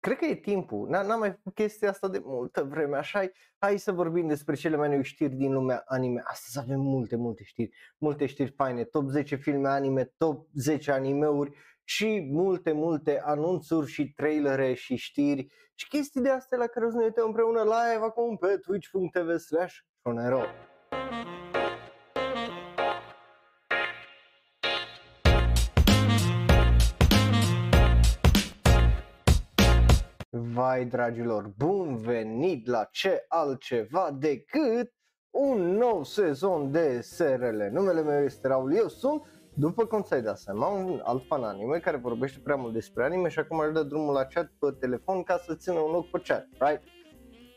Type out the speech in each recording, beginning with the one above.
cred că e timpul, n-am mai făcut chestia asta de multă vreme, așa hai să vorbim despre cele mai noi știri din lumea anime. Astăzi avem multe, multe știri, multe știri faine, top 10 filme anime, top 10 animeuri și multe, multe anunțuri și trailere și știri și chestii de astea la care o să ne uităm împreună live acum pe twitch.tv slash Vai dragilor, bun venit la ce altceva decât un nou sezon de SRL. Numele meu este Raul, eu sunt, după cum ți-ai dat seama, un alt fan anime care vorbește prea mult despre anime și acum își dă drumul la chat pe telefon ca să țină un loc pe chat, right?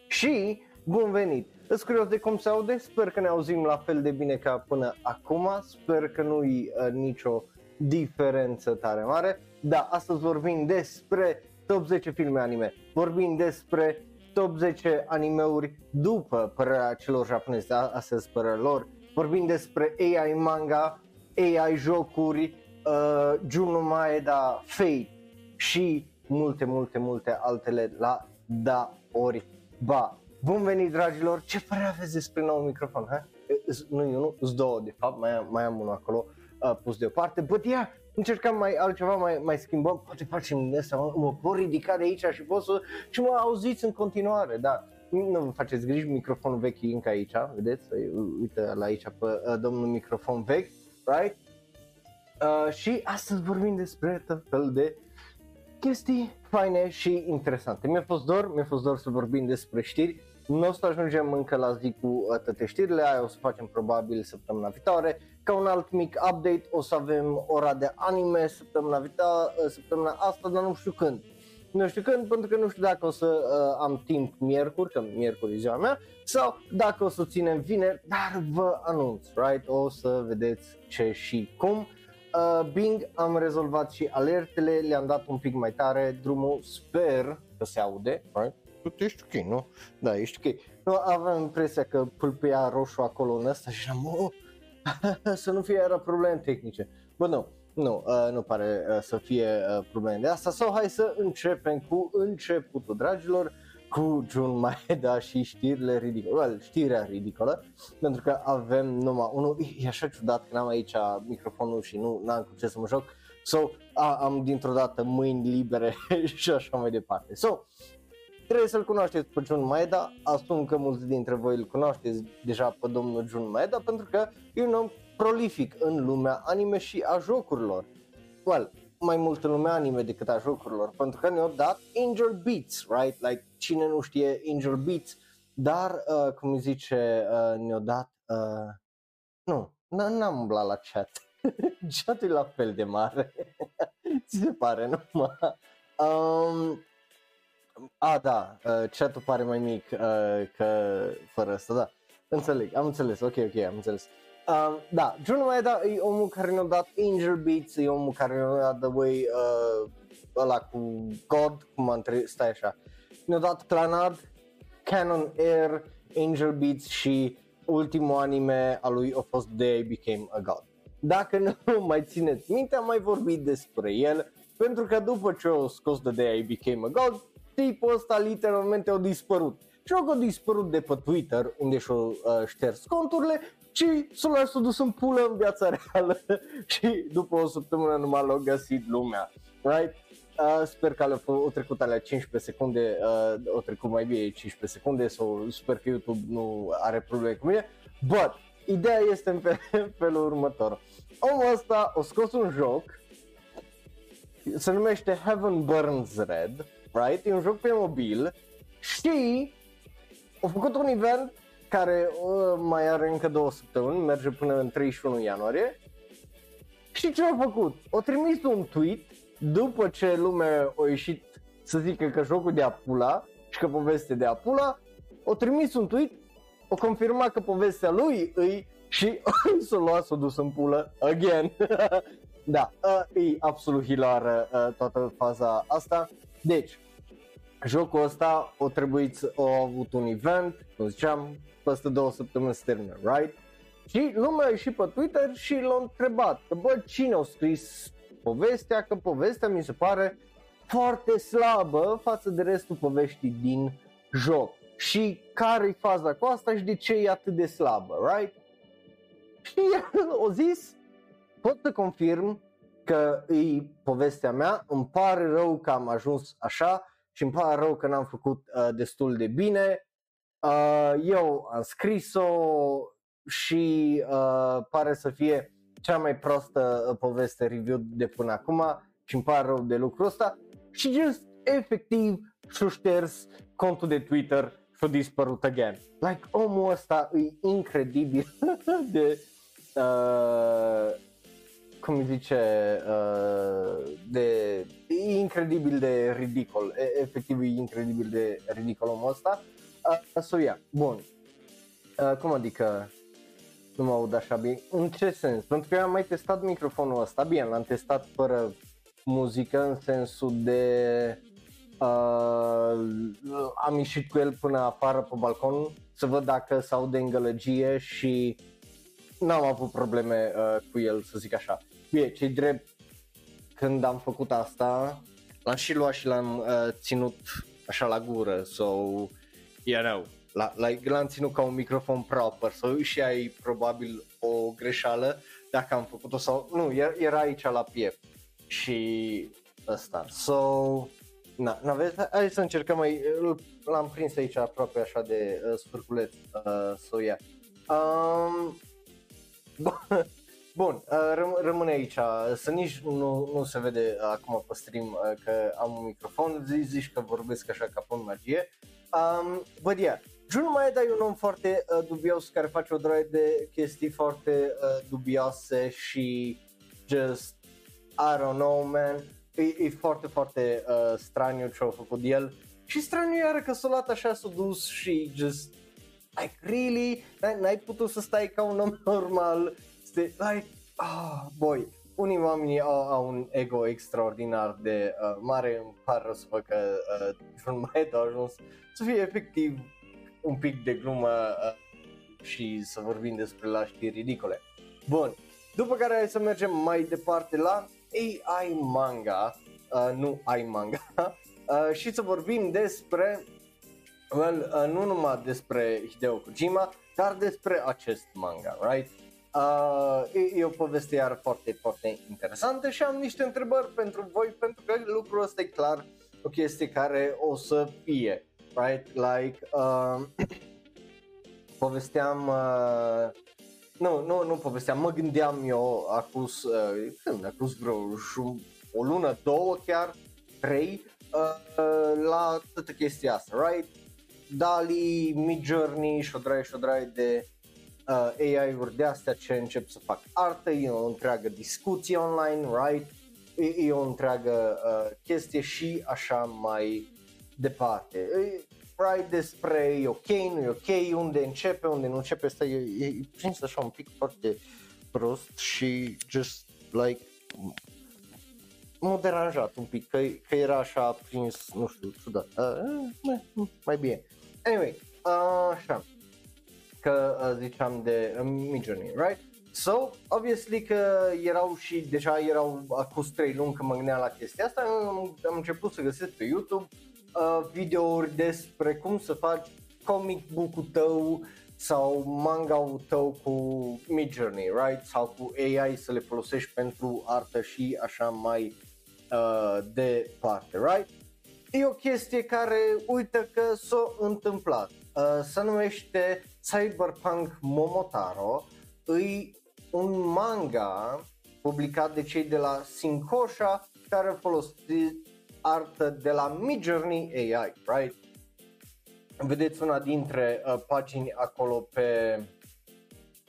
Și bun venit! Îți curios de cum se aude? Sper că ne auzim la fel de bine ca până acum, sper că nu-i uh, nicio diferență tare mare. Da, astăzi vorbim despre top 10 filme anime. Vorbim despre top 10 animeuri după părerea celor japonezi, da? astăzi părerea lor. Vorbim despre AI manga, AI jocuri, uh, Juno Maeda, Fate și multe, multe, multe altele la da ori ba. Bun venit dragilor, ce părere aveți despre nou microfon? Ha? Nu, eu nu, sunt două de fapt, mai am, mai am unul acolo uh, pus deoparte, but yeah, încercăm mai altceva, mai, mai schimbăm, poate facem de asta, mă, mă pot ridica de aici și pot să, și mă auziți în continuare, da. Nu vă faceți griji, microfonul vechi e încă aici, vedeți? Uite la aici pe uh, domnul microfon vechi, right? Uh, și astăzi vorbim despre tot fel de chestii faine și interesante. Mi-a fost dor, mi-a fost dor să vorbim despre știri, nu o să ajungem încă la zi cu uh, toate știrile, aia o să facem probabil săptămâna viitoare. Ca un alt mic update o să avem ora de anime săptămâna, viitoare, uh, săptămâna asta, dar nu știu când. Nu știu când, pentru că nu știu dacă o să uh, am timp miercuri, că miercuri e ziua mea, sau dacă o să ținem vineri, dar vă anunț, right? O să vedeți ce și cum. Uh, Bing am rezolvat și alertele, le-am dat un pic mai tare drumul, sper că se aude, right? Tu ești ok, nu? Da, ești ok. Nu, aveam impresia că pâlpea roșu acolo în ăsta și am oh, să nu fie era probleme tehnice. Bă, nu, nu, uh, nu pare uh, să fie uh, probleme de asta. Sau hai să începem cu începutul, dragilor, cu Jun Maeda și știrile ridicole, well, știrea ridicolă, pentru că avem numai unul, e așa ciudat că n-am aici microfonul și nu am cu ce să mă joc, so, a, am dintr-o dată mâini libere și așa mai departe. So, Trebuie să-l cunoașteți pe Jun Maeda, asum că mulți dintre voi îl cunoașteți deja pe domnul Jun Maeda pentru că e un om prolific în lumea anime și a jocurilor. Well, mai mult în lumea anime decât a jocurilor, pentru că ne-au dat Angel Beats, right? Like, cine nu știe Angel Beats, dar, uh, cum îi zice, uh, ne-au dat, uh, nu, n-am umblat la chat, chatul e la fel de mare, ți se pare, nu? Um, a, da, uh, chat-ul pare mai mic uh, că fără asta, da. Înțeleg, am înțeles, ok, ok, am înțeles. Uh, da, Juno Maeda e omul care ne-a dat Angel Beats, e omul care ne-a dat The Way, uh, ăla cu God, cum am tre- stai așa. Ne-a dat Clanad, Canon Air, Angel Beats și ultimul anime a lui a fost The I Became a God. Dacă nu mai țineți minte, am mai vorbit despre el, pentru că după ce a scos The Day I Became a God, tipul ăsta literalmente au dispărut. Și au dispărut de pe Twitter, unde și-au uh, șters conturile, și s-au s-a dus în pulă în viața reală și după o săptămână numai l-au găsit lumea. Right? Uh, sper că au trecut alea 15 secunde, uh, au trecut mai bine 15 secunde sau sper că YouTube nu are probleme cu mine. But, ideea este în felul următor. Omul ăsta a scos un joc, se numește Heaven Burns Red, right? E un joc pe mobil și au făcut un event care uh, mai are încă două săptămâni, merge până în 31 ianuarie. Și ce au făcut? Au trimis un tweet după ce lumea a ieșit să zică că jocul de Apula și că poveste de Apula, au trimis un tweet, o confirmat că povestea lui îi și s-a luat, s-a dus în pulă again. da, uh, e absolut hilară uh, toată faza asta. Deci, jocul ăsta o trebuit, o avut un event, cum ziceam, peste două săptămâni se termină, right? Și lumea a ieșit pe Twitter și l-a întrebat că bă, cine a scris povestea, că povestea mi se pare foarte slabă față de restul poveștii din joc. Și care e faza cu asta și de ce e atât de slabă, right? Și el o zis, pot să confirm că e povestea mea, îmi pare rău că am ajuns așa și îmi pare rău că n-am făcut uh, destul de bine. Uh, eu am scris-o și uh, pare să fie cea mai prostă uh, poveste review de până acum și îmi pare rău de lucrul ăsta și just efectiv și-o șters contul de Twitter și-a dispărut again. Like omul ăsta e incredibil de uh, cum îi zice, uh, de, e incredibil de ridicol, e, efectiv e incredibil de ridicol omul ăsta. Uh, so, yeah, bun. Uh, cum adică nu mă aud așa bine? În ce sens? Pentru că eu am mai testat microfonul ăsta, bine, l-am testat fără muzică în sensul de uh, am ieșit cu el până afară pe balcon să văd dacă s aude în gălăgie și n-am avut probleme uh, cu el, să zic așa. Bine, ce drept, când am făcut asta, l-am și luat și l-am uh, ținut așa la gură, so, you know, la, like, l-am ținut ca un microfon proper, so și ai probabil o greșeală dacă am făcut-o sau, nu, era aici la piept. Și ăsta, so, na, n-aveți, hai să încercăm mai, l-am prins aici aproape așa de uh, spârculeț, uh, so, yeah. Um, Bun, uh, răm- rămâne aici, să nici nu, nu se vede acum pe stream uh, că am un microfon, zici, zici că vorbesc așa ca pe magie. Um, but yeah, Jun Maeda e un om foarte uh, dubios care face o droaie de chestii foarte uh, dubioase și just, I don't know man, e, e foarte, foarte uh, straniu ce a făcut el. Și straniu iară că s-a luat așa, s-a dus și just like really, n-ai, n-ai putut să stai ca un om normal, este like, ah, boy, unii oameni au, au un ego extraordinar de uh, mare, îmi pare să văd că uh, John Maeda a ajuns să fie efectiv un pic de glumă uh, și să vorbim despre la știri ridicole. Bun, după care hai să mergem mai departe la AI manga, uh, nu ai manga, uh, și să vorbim despre well, uh, nu numai despre Hideo Kojima, dar despre acest manga, right? Uh, e, e o poveste iar foarte, foarte interesantă și am niște întrebări pentru voi, pentru că lucrul ăsta e clar o chestie care o să fie, right? Like, uh, povesteam, uh, nu, nu, nu povesteam, mă gândeam eu acus, uh, când, acus vreo o lună, două chiar, trei, uh, la toată chestia asta, right? DALI, Midjourney și o draie și o draie de uh, AI-uri de astea ce încep să fac artă, e o întreagă discuție online, right? E, e o întreagă uh, chestie și așa mai departe. E, right despre e ok, nu e ok, unde începe, unde nu începe, asta e, e, e prins așa un pic foarte prost și just like m-a deranjat un pic, că, că era așa prins, nu știu, ciudat. Uh, uh, mai bine. Anyway, uh, așa, că uh, ziceam de uh, Midjourney, right? So, obviously că erau și deja erau acum 3 luni când mă gândeam la chestia asta, am, am început să găsesc pe YouTube uh, videouri despre cum să faci comic book-ul tău sau manga-ul tău cu Midjourney, right? Sau cu AI să le folosești pentru artă și așa mai uh, departe, right? E o chestie care, uite că s-a întâmplat. Uh, se numește Cyberpunk Momotaro. E un manga publicat de cei de la Sinkosha care folosit artă de la Midjourney AI, right? Vedeți una dintre uh, pagini acolo pe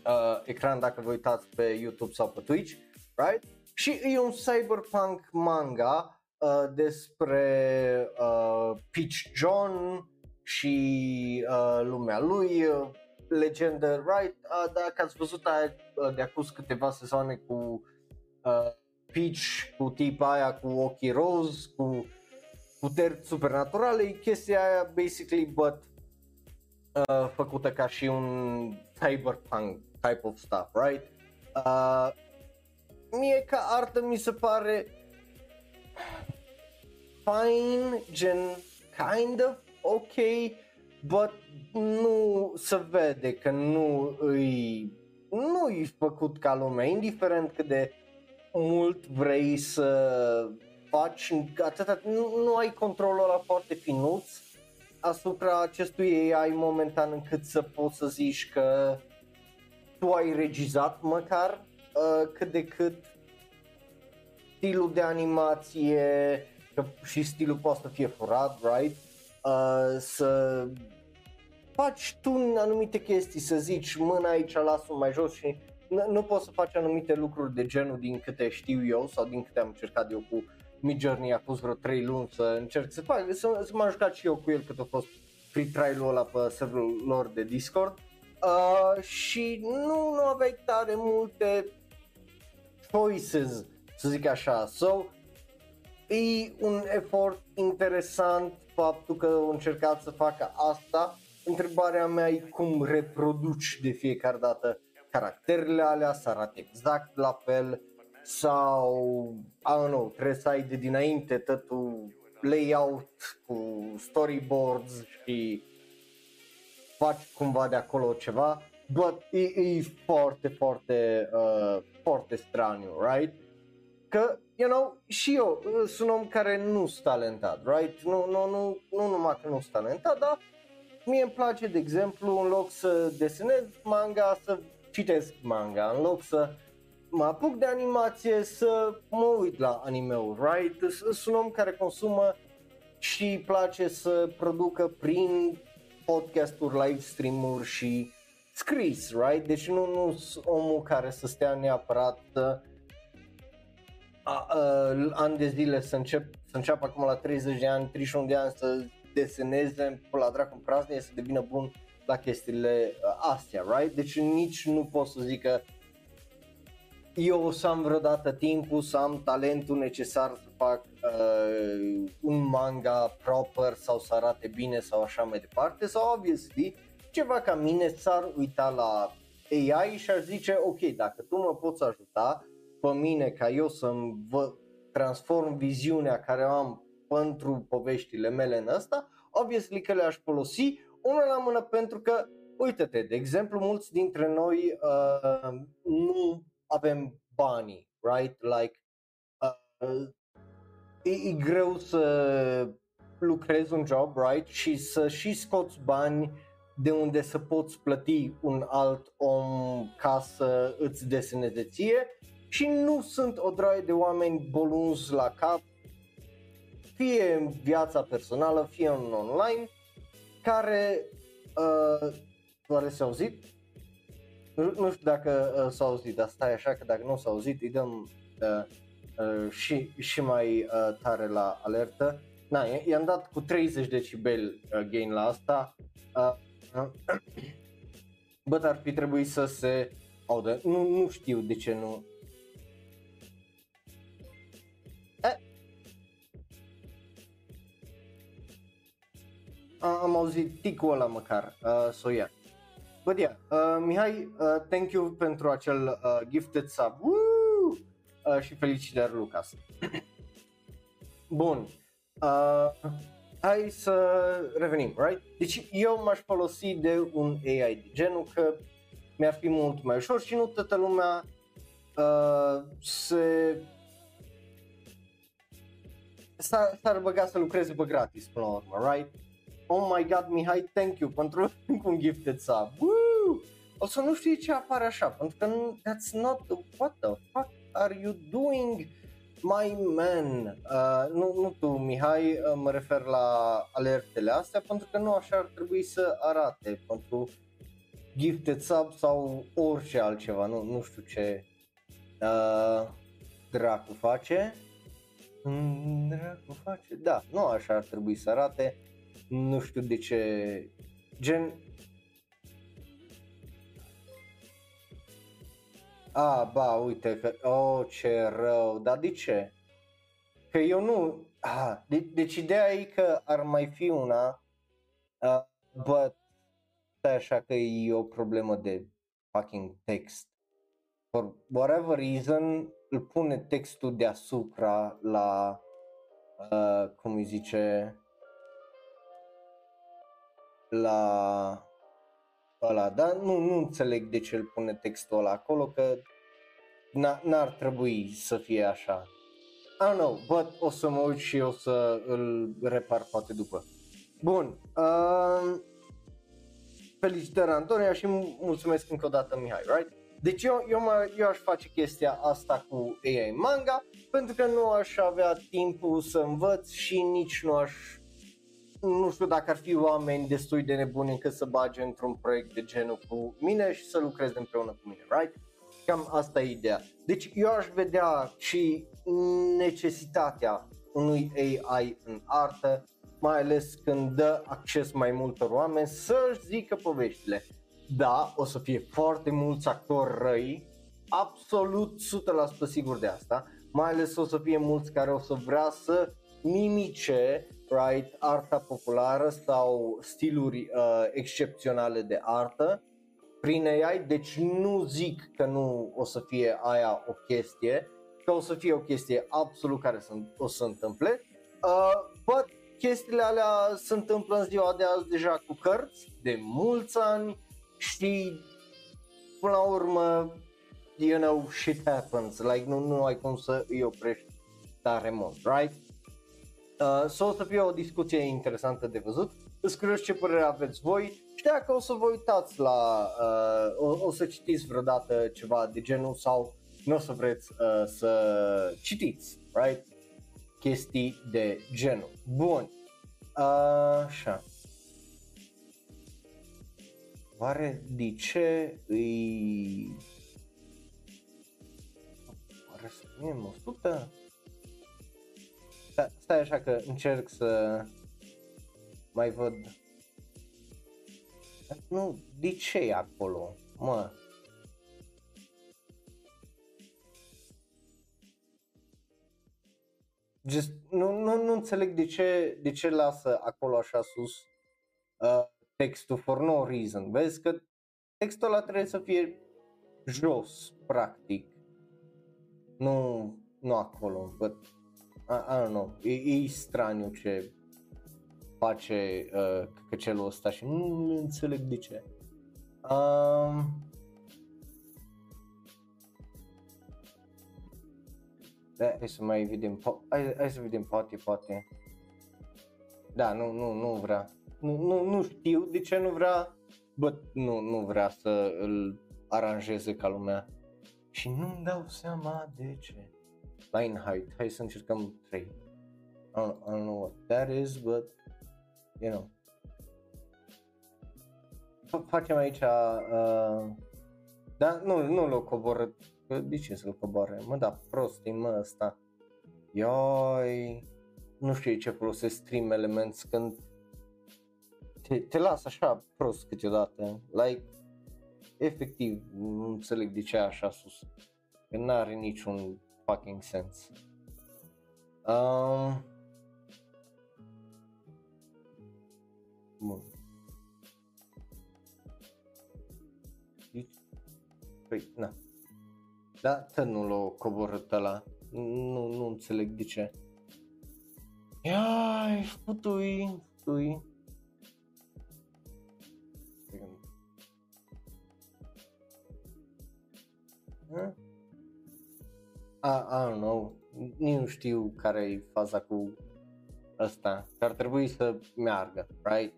uh, ecran dacă vă uitați pe YouTube sau pe Twitch, right? Și e un cyberpunk manga uh, despre uh, Peach John și uh, lumea lui, uh, legendă, right? Uh, dacă ați văzut aia uh, de acum câteva sezoane cu uh, Peach, cu tipa aia cu ochii roz, cu puteri supernaturale, e chestia aia basically, but uh, făcută ca și un cyberpunk type of stuff, right? Uh, mie ca artă mi se pare fine, gen kind of ok, but nu se vede că nu îi nu e făcut ca lumea, indiferent cât de mult vrei să faci, atâta, nu, nu ai controlul ăla foarte finuț asupra acestui AI momentan încât să poți să zici că tu ai regizat măcar uh, cât de cât stilul de animație că și stilul poate să fie furat, right? Uh, să faci tu anumite chestii, să zici mâna aici, las-o mai jos și nu, nu poți să faci anumite lucruri de genul din câte știu eu sau din câte am încercat eu cu Midjourney a fost vreo 3 luni să încerc să fac, să, să m-am jucat și eu cu el cât a fost free trial-ul ăla pe serverul lor de Discord. Uh, și nu, nu aveai tare multe choices, să zic așa, so e un efort interesant faptul că au încercat să facă asta, întrebarea mea e cum reproduci de fiecare dată caracterele alea, să arate exact la fel, sau, I don't know, trebuie să ai de dinainte totul layout cu storyboards și faci cumva de acolo ceva, but e, e foarte, foarte, uh, foarte straniu, right? Că, you know, și eu uh, sunt om care nu sunt talentat, right? Nu, nu, nu, nu numai că nu sunt talentat, dar mie îmi place, de exemplu, în loc să desenez manga, să citesc manga, în loc să mă apuc de animație să mă uit la anime-uri, right? Sunt om care consumă și îi place să producă prin podcasturi, live stream-uri și scris, right? Deci nu, nu sunt omul care să stea neapărat să a, a, ani de zile să încep să înceapă acum la 30 de ani, 31 de ani să deseneze pe la dracu în praznie să devină bun la chestiile astea, right? Deci nici nu pot să zic că eu o să am vreodată timpul să am talentul necesar să fac uh, un manga proper sau să arate bine sau așa mai departe sau obviously ceva ca mine s-ar uita la AI și ar zice ok, dacă tu mă poți ajuta pe mine ca eu să-mi vă transform viziunea care o am pentru poveștile mele în asta, obviously că le-aș folosi unul la mână pentru că, uite-te, de exemplu, mulți dintre noi uh, nu avem banii, right? Like, uh, e, e greu să lucrezi un job, right? Și să și scoți bani de unde să poți plăti un alt om ca să îți deseneze ție și nu sunt o draie de oameni bolunzi la cap, fie în viața personală, fie în online, care uh, oare s-au auzit? Nu, nu știu dacă uh, s-a auzit, dar stai așa că dacă nu s-a auzit îi dăm uh, uh, și, și mai uh, tare la alertă. Na, i-am dat cu 30 decibel uh, gain la asta. Uh, uh, Bă, ar fi trebuit să se audă. Nu, nu știu de ce nu am auzit ticul ăla măcar, uh, so yeah. But yeah, uh, Mihai, uh, thank you pentru acel uh, gifted sub Woo! Uh, și felicitări Lucas. Bun, uh, hai să revenim, right? Deci eu m-aș folosi de un AI de genul că mi-ar fi mult mai ușor și nu toată lumea uh, se s-ar, s-ar băga să lucreze pe gratis până la urmă, right? Oh my god Mihai, thank you pentru un gifted sub. Woo! O să nu știi ce apare așa, pentru că that's not, what the fuck are you doing? My man, uh, nu, nu tu Mihai, uh, mă refer la alertele astea pentru că nu așa ar trebui să arate pentru gifted sub sau orice altceva, nu, nu știu ce uh, dracu face. Mm, dracu face, da, nu așa ar trebui să arate nu știu de ce, gen, A, ba, uite că, oh, ce rău, dar de ce? Că eu nu, ah, de, deci ideea e că ar mai fi una, uh, but, stai așa că e o problemă de fucking text. For whatever reason, îl pune textul deasupra la uh, cum îi zice, la ăla, dar nu, nu înțeleg de ce îl pune textul ăla acolo, că n-ar trebui să fie așa. I don't know, but o să mă uit și o să îl repar poate după. Bun, uh, felicitări Antonia și mulțumesc încă o dată Mihai, right? Deci eu, eu, mă, eu aș face chestia asta cu AI manga pentru că nu aș avea timpul să învăț și nici nu aș nu știu dacă ar fi oameni destui de nebuni încât să bage într-un proiect de genul cu mine și să lucreze împreună cu mine, right? Cam asta e ideea. Deci eu aș vedea și necesitatea unui AI în artă, mai ales când dă acces mai multor oameni să-și zică poveștile. Da, o să fie foarte mulți actori răi, absolut 100% sigur de asta, mai ales o să fie mulți care o să vrea să mimice right, arta populară sau stiluri uh, excepționale de artă. Prin AI, deci nu zic că nu o să fie aia o chestie, că o să fie o chestie absolut care să, o să întâmple, uh, but chestiile alea se întâmplă în ziua de azi deja cu cărți de mulți ani și până la urmă, you know, shit happens, like nu, nu ai cum să îi oprești tare mult, right? Uh, so o să fie o discuție interesantă de văzut. Îți curios ce părere aveți voi și dacă o să vă uitați la, uh, o, o să citiți vreodată ceva de genul sau nu o să vreți uh, să citiți, right? Chestii de genul. Bun. Uh, așa. Oare de ce îi... Oare să 100? Stai așa că încerc să mai văd. Nu, de ce e acolo? Mă. Just, nu, nu, nu înțeleg de ce, de ce lasă acolo așa sus uh, textul for no reason. Vezi că textul ăla trebuie să fie jos, practic. Nu, nu acolo, but I, I don't know, e, e straniu ce face uh, căcelul ăsta și nu înțeleg de ce. Um, da, hai să mai vedem, po- hai, hai să vedem, poate, poate. Da, nu, nu, nu vrea. Nu, nu, nu știu de ce nu vrea, but nu, nu vrea să îl aranjeze ca lumea. Și nu-mi dau seama de ce. Line height, hai să încercăm 3. I don't, I don't know what that is, but, you know. Facem aici, uh, da, nu, nu l-o coboră, de ce să-l coboare? Mă, da, prost, e mă ăsta. Ioi, nu știu ce folosesc stream elements când te, te las așa prost câteodată, like, efectiv, nu înțeleg de ce e așa sus, că n-are niciun fucking sense. Um, bun. Păi, na. Da, tă nu l-o coborât ăla. Nu, nu înțeleg de ce. Iai, futui, futui. I, I don't know, nici nu știu care e faza cu ăsta, că ar trebui să meargă, right?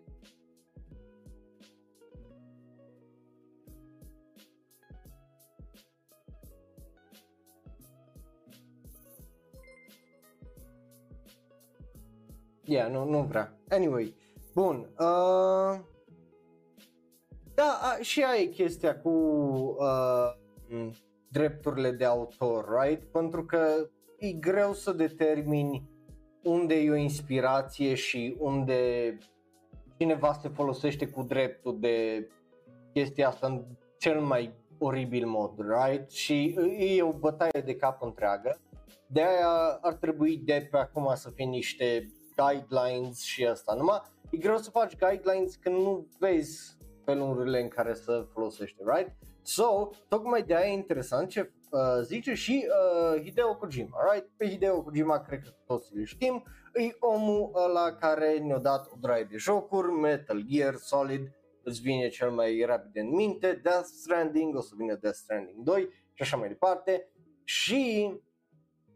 Yeah, nu, nu vrea. Anyway, bun. Uh, da, a, și aia e chestia cu uh, drepturile de autor, right? Pentru că e greu să determini unde e o inspirație și unde cineva se folosește cu dreptul de chestia asta în cel mai oribil mod, right? Și e o bătaie de cap întreagă. De aia ar trebui de pe acum să fie niște guidelines și asta. Numai e greu să faci guidelines când nu vezi felurile în care să folosește, right? So, tocmai de aia e interesant ce uh, zice și uh, Hideo Kojima, right? Pe Hideo Kojima cred că toți îl știm, e omul ăla care ne-a dat o draie de jocuri, Metal Gear Solid, îți vine cel mai rapid în minte, Death Stranding, o să vină Death Stranding 2 și așa mai departe. Și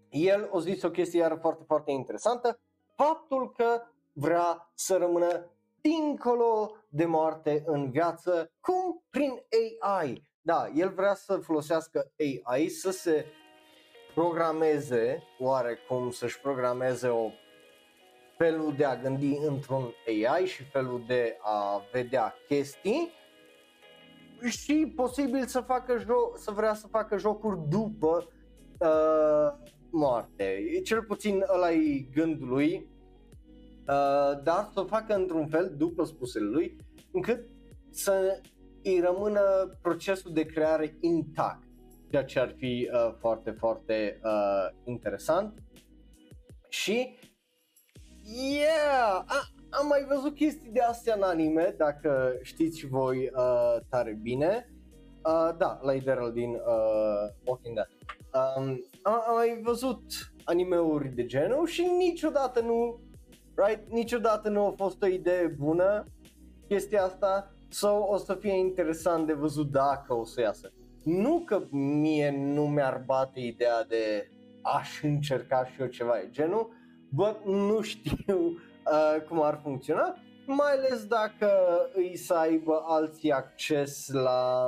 el a zis o chestie iară foarte, foarte interesantă, faptul că vrea să rămână dincolo de moarte în viață, cum prin AI. Da, el vrea să folosească AI să se programeze, oarecum să-și programeze o felul de a gândi într-un AI și felul de a vedea chestii și posibil să facă joc, să vrea să facă jocuri după uh, moarte. Cel puțin ăla e gândul lui, uh, dar să o facă într-un fel, după spusele lui, încât să îi rămână procesul de creare intact, ceea ce ar fi uh, foarte, foarte uh, interesant. Și, yeah, a, am mai văzut chestii de astea în anime, dacă știți voi uh, tare bine. Uh, da, la Daryl din uh, Walking Dead. Um, am, am mai văzut animeuri de genul și niciodată nu, right, niciodată nu a fost o idee bună chestia asta sau o să fie interesant de văzut dacă o să iasă. Nu că mie nu mi-ar bate ideea de aș încerca și eu ceva de genul, bă, nu știu uh, cum ar funcționa, mai ales dacă îi să aibă alții acces la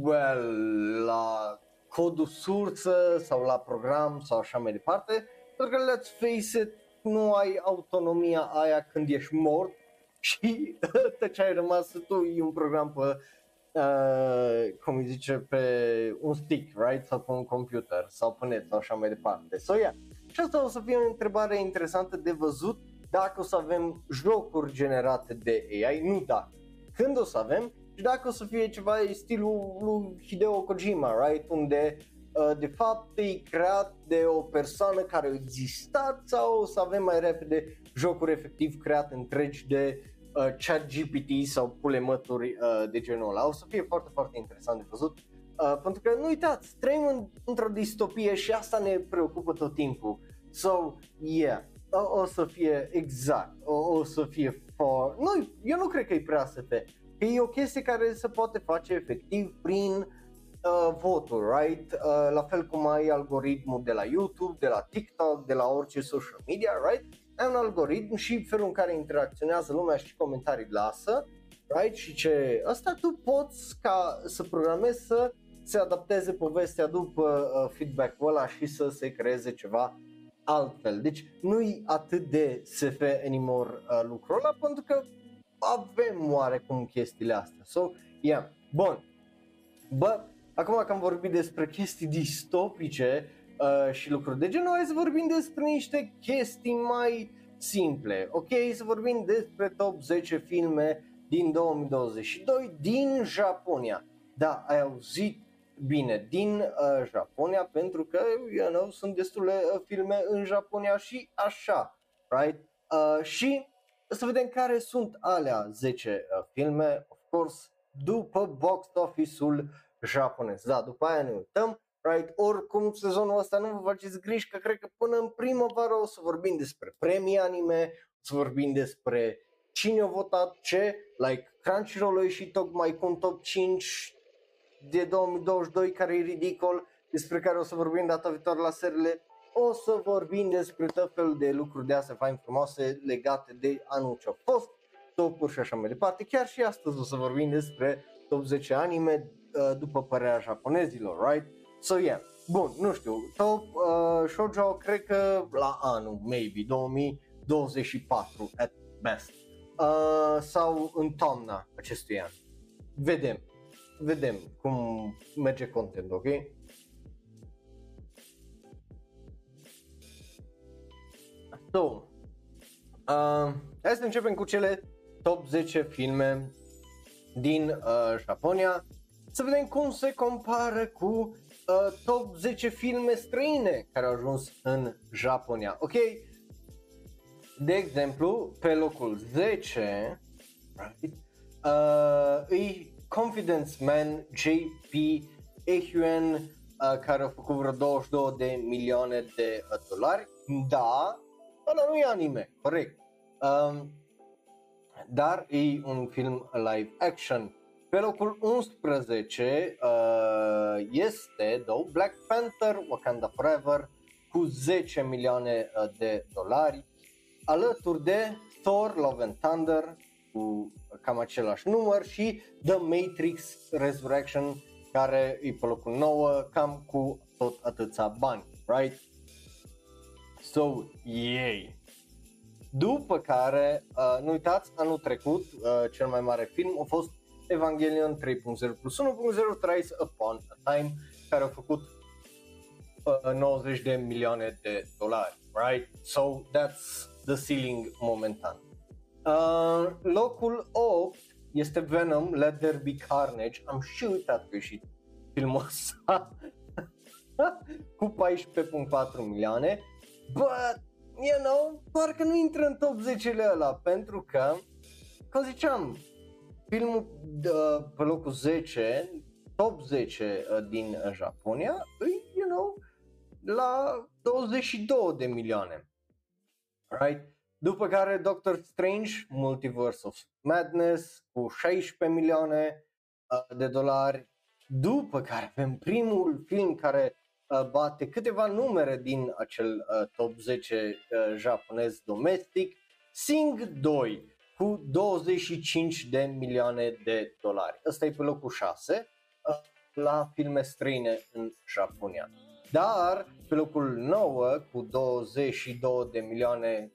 well, la codul sursă sau la program sau așa mai departe, pentru că let's face it, nu ai autonomia aia când ești mort și tot ce ai rămas tu e un program pe, uh, cum îi zice, pe un stick, right? Sau pe un computer sau pe net sau așa mai departe. So, yeah. Și asta o să fie o întrebare interesantă de văzut dacă o să avem jocuri generate de AI, nu dacă. Când o să avem și dacă o să fie ceva stilul lui Hideo Kojima, right? Unde uh, de fapt e creat de o persoană care a existat sau o să avem mai repede jocuri efectiv create întregi de uh, chat GPT sau pulemături uh, de genul ăla. O să fie foarte, foarte interesant de văzut. Uh, pentru că nu uitați, trăim în, într-o distopie și asta ne preocupă tot timpul. So, yeah, o, o să fie exact, o, o să fie for... Nu, eu nu cred că e prea SF. Că e o chestie care se poate face efectiv prin uh, voturi, right? Uh, la fel cum ai algoritmul de la YouTube, de la TikTok, de la orice social media, right? Ai un algoritm și felul în care interacționează lumea și comentarii lasă, right? Și ce asta tu poți ca să programezi să se adapteze povestea după uh, feedback-ul ăla și să se creeze ceva altfel. Deci nu-i atât de SF anymore uh, lucrul ăla pentru că avem oarecum chestiile astea. So, yeah, bun. Bă, acum că am vorbit despre chestii distopice uh, și lucruri de genul, hai să vorbim despre niște chestii mai simple, ok? Să vorbim despre top 10 filme din 2022 din Japonia. Da, ai auzit bine, din uh, Japonia, pentru că, you know, sunt destule uh, filme în Japonia și așa, right? Uh, și să vedem care sunt alea 10 uh, filme, of course, după box office-ul japonez. Da, după aia ne uităm, right? Oricum sezonul ăsta nu vă faceți griji că cred că până în primăvară o să vorbim despre premii anime, o să vorbim despre cine a votat ce, like Crunchyroll a ieșit tocmai cu un top 5 de 2022 care e ridicol, despre care o să vorbim data viitoare la serile o să vorbim despre tot felul de lucruri de astea fain frumoase legate de anul ce a fost, topuri și așa mai departe. Chiar și astăzi o să vorbim despre top 10 anime uh, după părerea japonezilor, right? So yeah, bun, nu știu, top uh, shoujo cred că la anul, maybe, 2024 at best. Uh, sau în toamna acestui an. Vedem, vedem cum merge content, ok? So, uh, hai să începem cu cele top 10 filme din uh, Japonia, să vedem cum se compară cu uh, top 10 filme străine care au ajuns în Japonia, ok? De exemplu, pe locul 10, right, uh, e Confidence Man JP Ehuen, uh, care a făcut vreo 22 de milioane de dolari da, ăla nu e anime, corect. Um, dar e un film live action. Pe locul 11 uh, este though, Black Panther Wakanda Forever cu 10 milioane uh, de dolari, alături de Thor Love and Thunder cu cam același număr și The Matrix Resurrection care e pe locul 9 cam cu tot atâția bani, right? So, yay! După care, uh, nu uitați, anul trecut, uh, cel mai mare film a fost Evangelion 3.0 plus 1.0 Thrice Upon a Time, care a făcut uh, 90 de milioane de dolari, right? So, that's the ceiling momentan. Uh, locul 8 este Venom, Let There Be Carnage. Am și uitat că și filmul ăsta cu 14.4 milioane. But, you know, parcă nu intră în top 10-le ăla, pentru că, cum ziceam, filmul de, pe locul 10, top 10 uh, din Japonia, you know, la 22 de milioane. Right? După care Doctor Strange, Multiverse of Madness, cu 16 milioane uh, de dolari. După care avem primul film care uh, bate câteva numere din acel uh, top 10 japonez domestic, Sing 2, cu 25 de milioane de dolari. Ăsta e pe locul 6 la filme străine în Japonia. Dar pe locul 9 cu 22 de milioane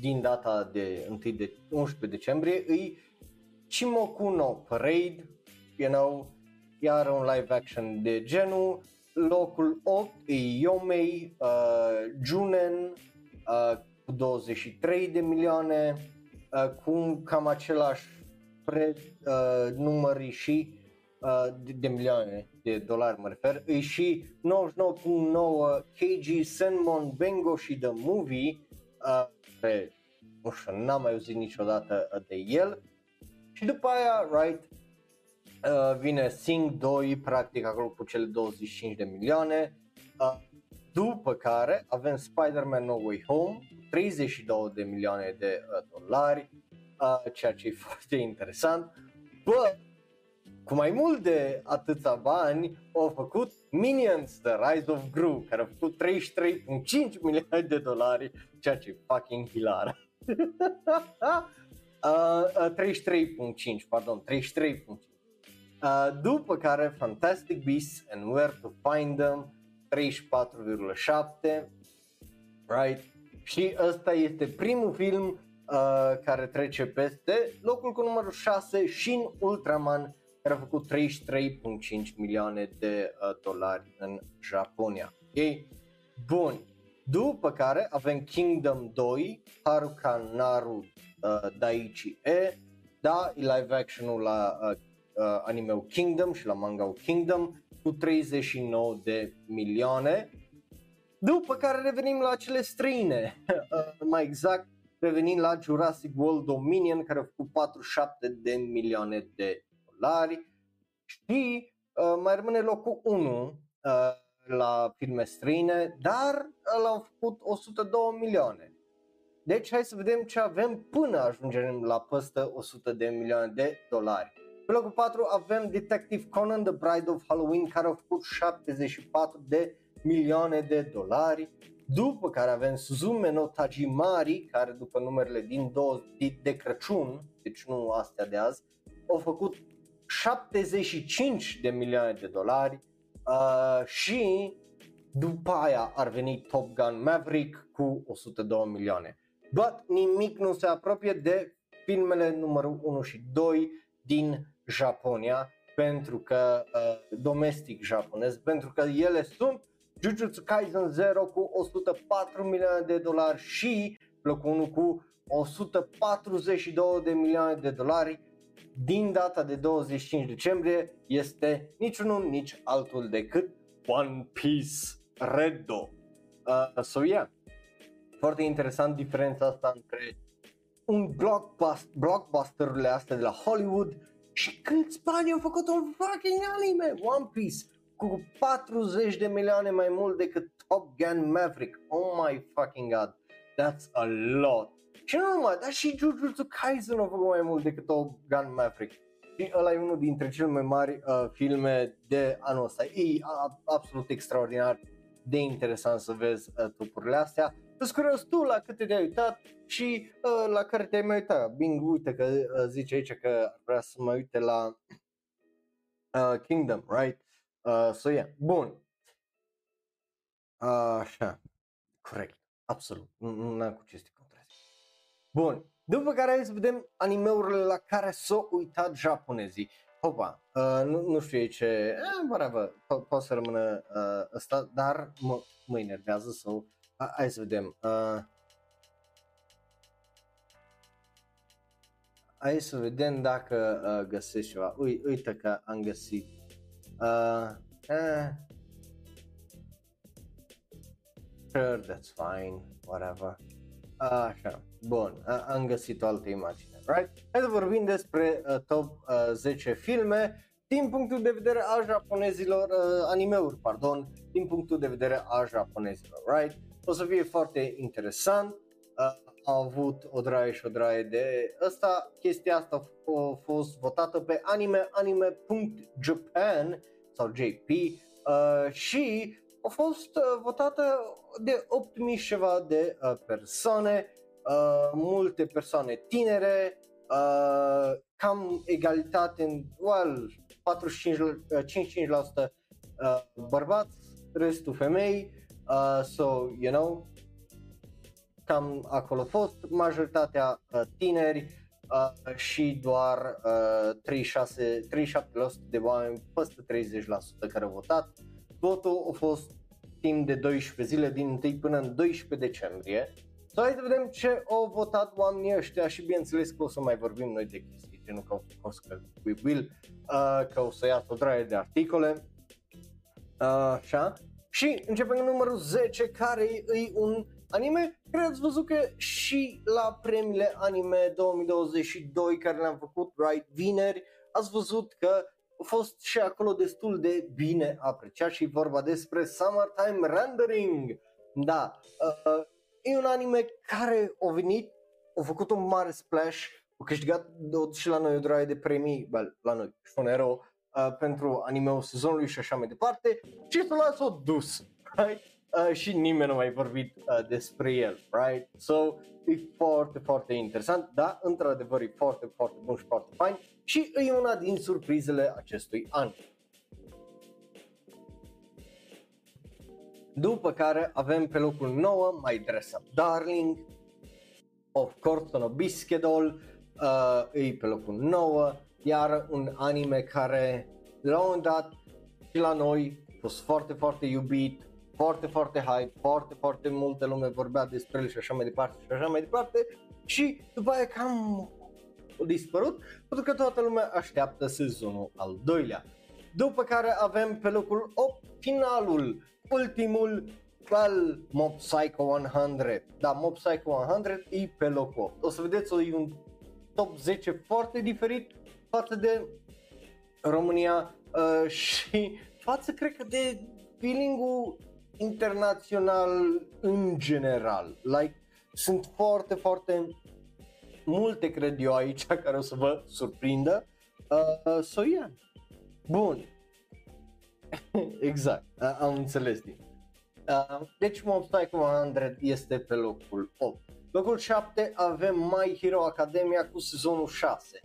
din data de 1 de 11 decembrie îi Chimoku no Parade, you know, iar un live action de genul. Locul 8 e Yomei uh, Junen uh, cu 23 de milioane, uh, cu cam același preț, uh, număr și uh, de, de milioane de dolari mă refer, e și 99.9 KG Senmon Bengo și The Movie uh, pe, nu știu, n-am mai auzit niciodată de el. Și după aia, right, uh, vine Sing 2, practic acolo cu cele 25 de milioane. Uh, după care avem Spider-Man No Way Home, 32 de milioane de uh, dolari, uh, ceea ce e foarte interesant. Bă, cu mai mult de atâția bani au făcut Minions The Rise of Gru, care a făcut 33,5 milioane de dolari, ceea ce e fucking hilar. uh, uh, 33.5, pardon, 33.5. Uh, după care Fantastic Beasts and Where to Find Them, 34,7, right? Și ăsta este primul film uh, care trece peste locul cu numărul 6, Shin Ultraman, care a făcut 33,5 milioane de uh, dolari în Japonia. Ok? Bun. După care avem Kingdom 2, Haruka Naru uh, Daichi E, da, e live action-ul la uh, uh, anime Kingdom și la manga Kingdom cu 39 de milioane. După care revenim la cele străine, uh, mai exact revenim la Jurassic World Dominion care a făcut 47 de milioane de dolari și uh, mai rămâne locul 1 uh, la filme străine, dar l-au făcut 102 milioane. Deci hai să vedem ce avem până ajungem la păstă 100 de milioane de dolari. Pe locul 4 avem Detective Conan The Bride of Halloween care au făcut 74 de milioane de dolari. După care avem Suzume no Tajimari, care după numerele din două de Crăciun, deci nu astea de azi, au făcut 75 de milioane de dolari uh, și după aia ar veni Top Gun Maverick cu 102 milioane. But nimic nu se apropie de filmele numărul 1 și 2 din Japonia pentru că uh, domestic japonez, pentru că ele sunt Jujutsu Kaisen 0 cu 104 milioane de dolari și locul 1 cu 142 de milioane de dolari din data de 25 decembrie. Este niciunul, nici altul decât One Piece Reddo. Uh, so yeah, foarte interesant diferența asta între un blockbuster, blockbusterurile astea de la Hollywood și câți bani au făcut un fucking anime, One Piece, cu 40 de milioane mai mult decât Top Gun Maverick, oh my fucking god, that's a lot. Și nu numai, dar și Jujutsu Kaisen a făcut mai mult decât Top Gun Maverick. Și ăla e unul dintre cele mai mari uh, filme de anul ăsta. E a, absolut extraordinar de interesant să vezi uh, trupurile astea. Sunt curios tu la câte te-ai uitat și uh, la care te-ai mai uitat. Bing, uite că uh, zice aici că ar vrea să mă uite la uh, Kingdom, right? Uh, so yeah, bun. Uh, așa, corect, absolut, nu am cu ce să Bun, după care hai să vedem animeurile la care s-au uitat japonezii. Hopa, uh, nu, nu știu ce, eh, whatever, po- poate să rămână uh, ăsta, dar mă, mă enervează sau, so, uh, hai să vedem. Uh, hai să vedem dacă uh, găsesc ceva. Ui, uite că am găsit. Uh, uh, sure, that's fine, whatever. Așa, bun, am găsit o altă imagine, right? Hai să vorbim despre uh, top uh, 10 filme din punctul de vedere al japonezilor, uh, animeuri, pardon, din punctul de vedere al japonezilor, right? O să fie foarte interesant, uh, a avut o draie și o draie de ăsta, chestia asta a fost votată pe anime, anime.japan sau JP uh, și a fost uh, votată de 8000 ceva de uh, persoane, uh, multe persoane tinere, uh, cam egalitate în well, 45, uh, 55% uh, bărbați, restul femei, uh, so, you know, cam acolo a fost, majoritatea uh, tineri uh, și doar uh, 36, 37% de oameni, peste 30% care au votat. Votul a fost timp de 12 zile din 1 până în 12 decembrie. So, hai să vedem ce au votat oamenii ăștia și bineînțeles că o să mai vorbim noi de chestii, genul că o să we will, uh, că o să ia o draie de articole. Uh, așa. Și începem cu numărul 10, care e un anime care ați văzut că și la premiile anime 2022 care le-am făcut right vineri, ați văzut că a fost și acolo destul de bine apreciat și vorba despre Summertime Rendering. Da, uh, e un anime care a venit, a făcut un mare splash, a câștigat și la noi o draie de premii, well, la noi, Fonero, uh, pentru anime-ul sezonului și așa mai departe și să l-a dus, right? Uh, și nimeni nu mai vorbit uh, despre el, right? So, e foarte, foarte interesant, da, într-adevăr e foarte, foarte bun și foarte fain și e una din surprizele acestui an. După care avem pe locul 9 My Dress Up Darling, Of Course on a Biscuitol, uh, e pe locul 9, iar un anime care la un moment dat și la noi a fost foarte, foarte iubit, foarte, foarte hype, foarte, foarte multă lume vorbea despre el și așa mai departe și așa mai departe și după aia cam a dispărut pentru că toată lumea așteaptă sezonul al doilea. După care avem pe locul 8 finalul, ultimul al Mob Psycho 100. Da, Mob Psycho 100 e pe locul 8. O să vedeți, e un top 10 foarte diferit față de România uh, și față, cred că, de feeling-ul internațional în general. Like, sunt foarte, foarte multe cred eu aici care o să vă surprindă. Uh, so yeah. Bun. exact, uh, am înțeles din. Uh, deci Mob Psycho 100 este pe locul 8. Locul 7 avem My Hero Academia cu sezonul 6.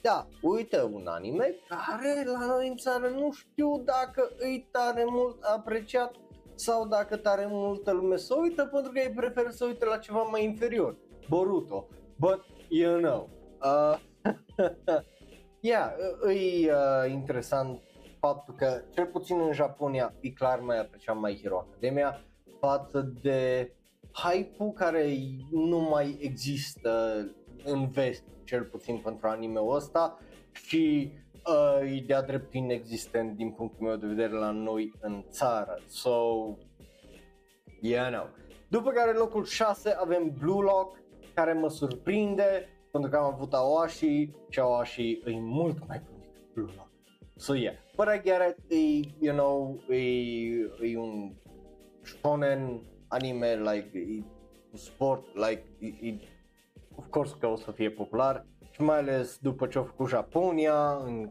Da, uite un anime care la noi în țară nu știu dacă îi tare mult apreciat sau dacă tare multă lume să uită pentru că ei preferă să uite la ceva mai inferior. Boruto. But, you know. Uh, yeah, e uh, interesant faptul că cel puțin în Japonia e clar mai apreciat mai Hero Academia față de hype-ul care nu mai există în vest, cel puțin pentru anime-ul ăsta și uh, e de-a drept inexistent din punctul meu de vedere la noi în țară. So, yeah, no. După care locul 6 avem Blue Lock, care mă surprinde, pentru că am avut Aoshi și Aoshi e mult mai bun decât Blue Lock. So, yeah. But I get it, e, you know, e, e un shonen anime, like, e sport, like, e, e, of course că o să fie popular și mai ales după ce au făcut Japonia în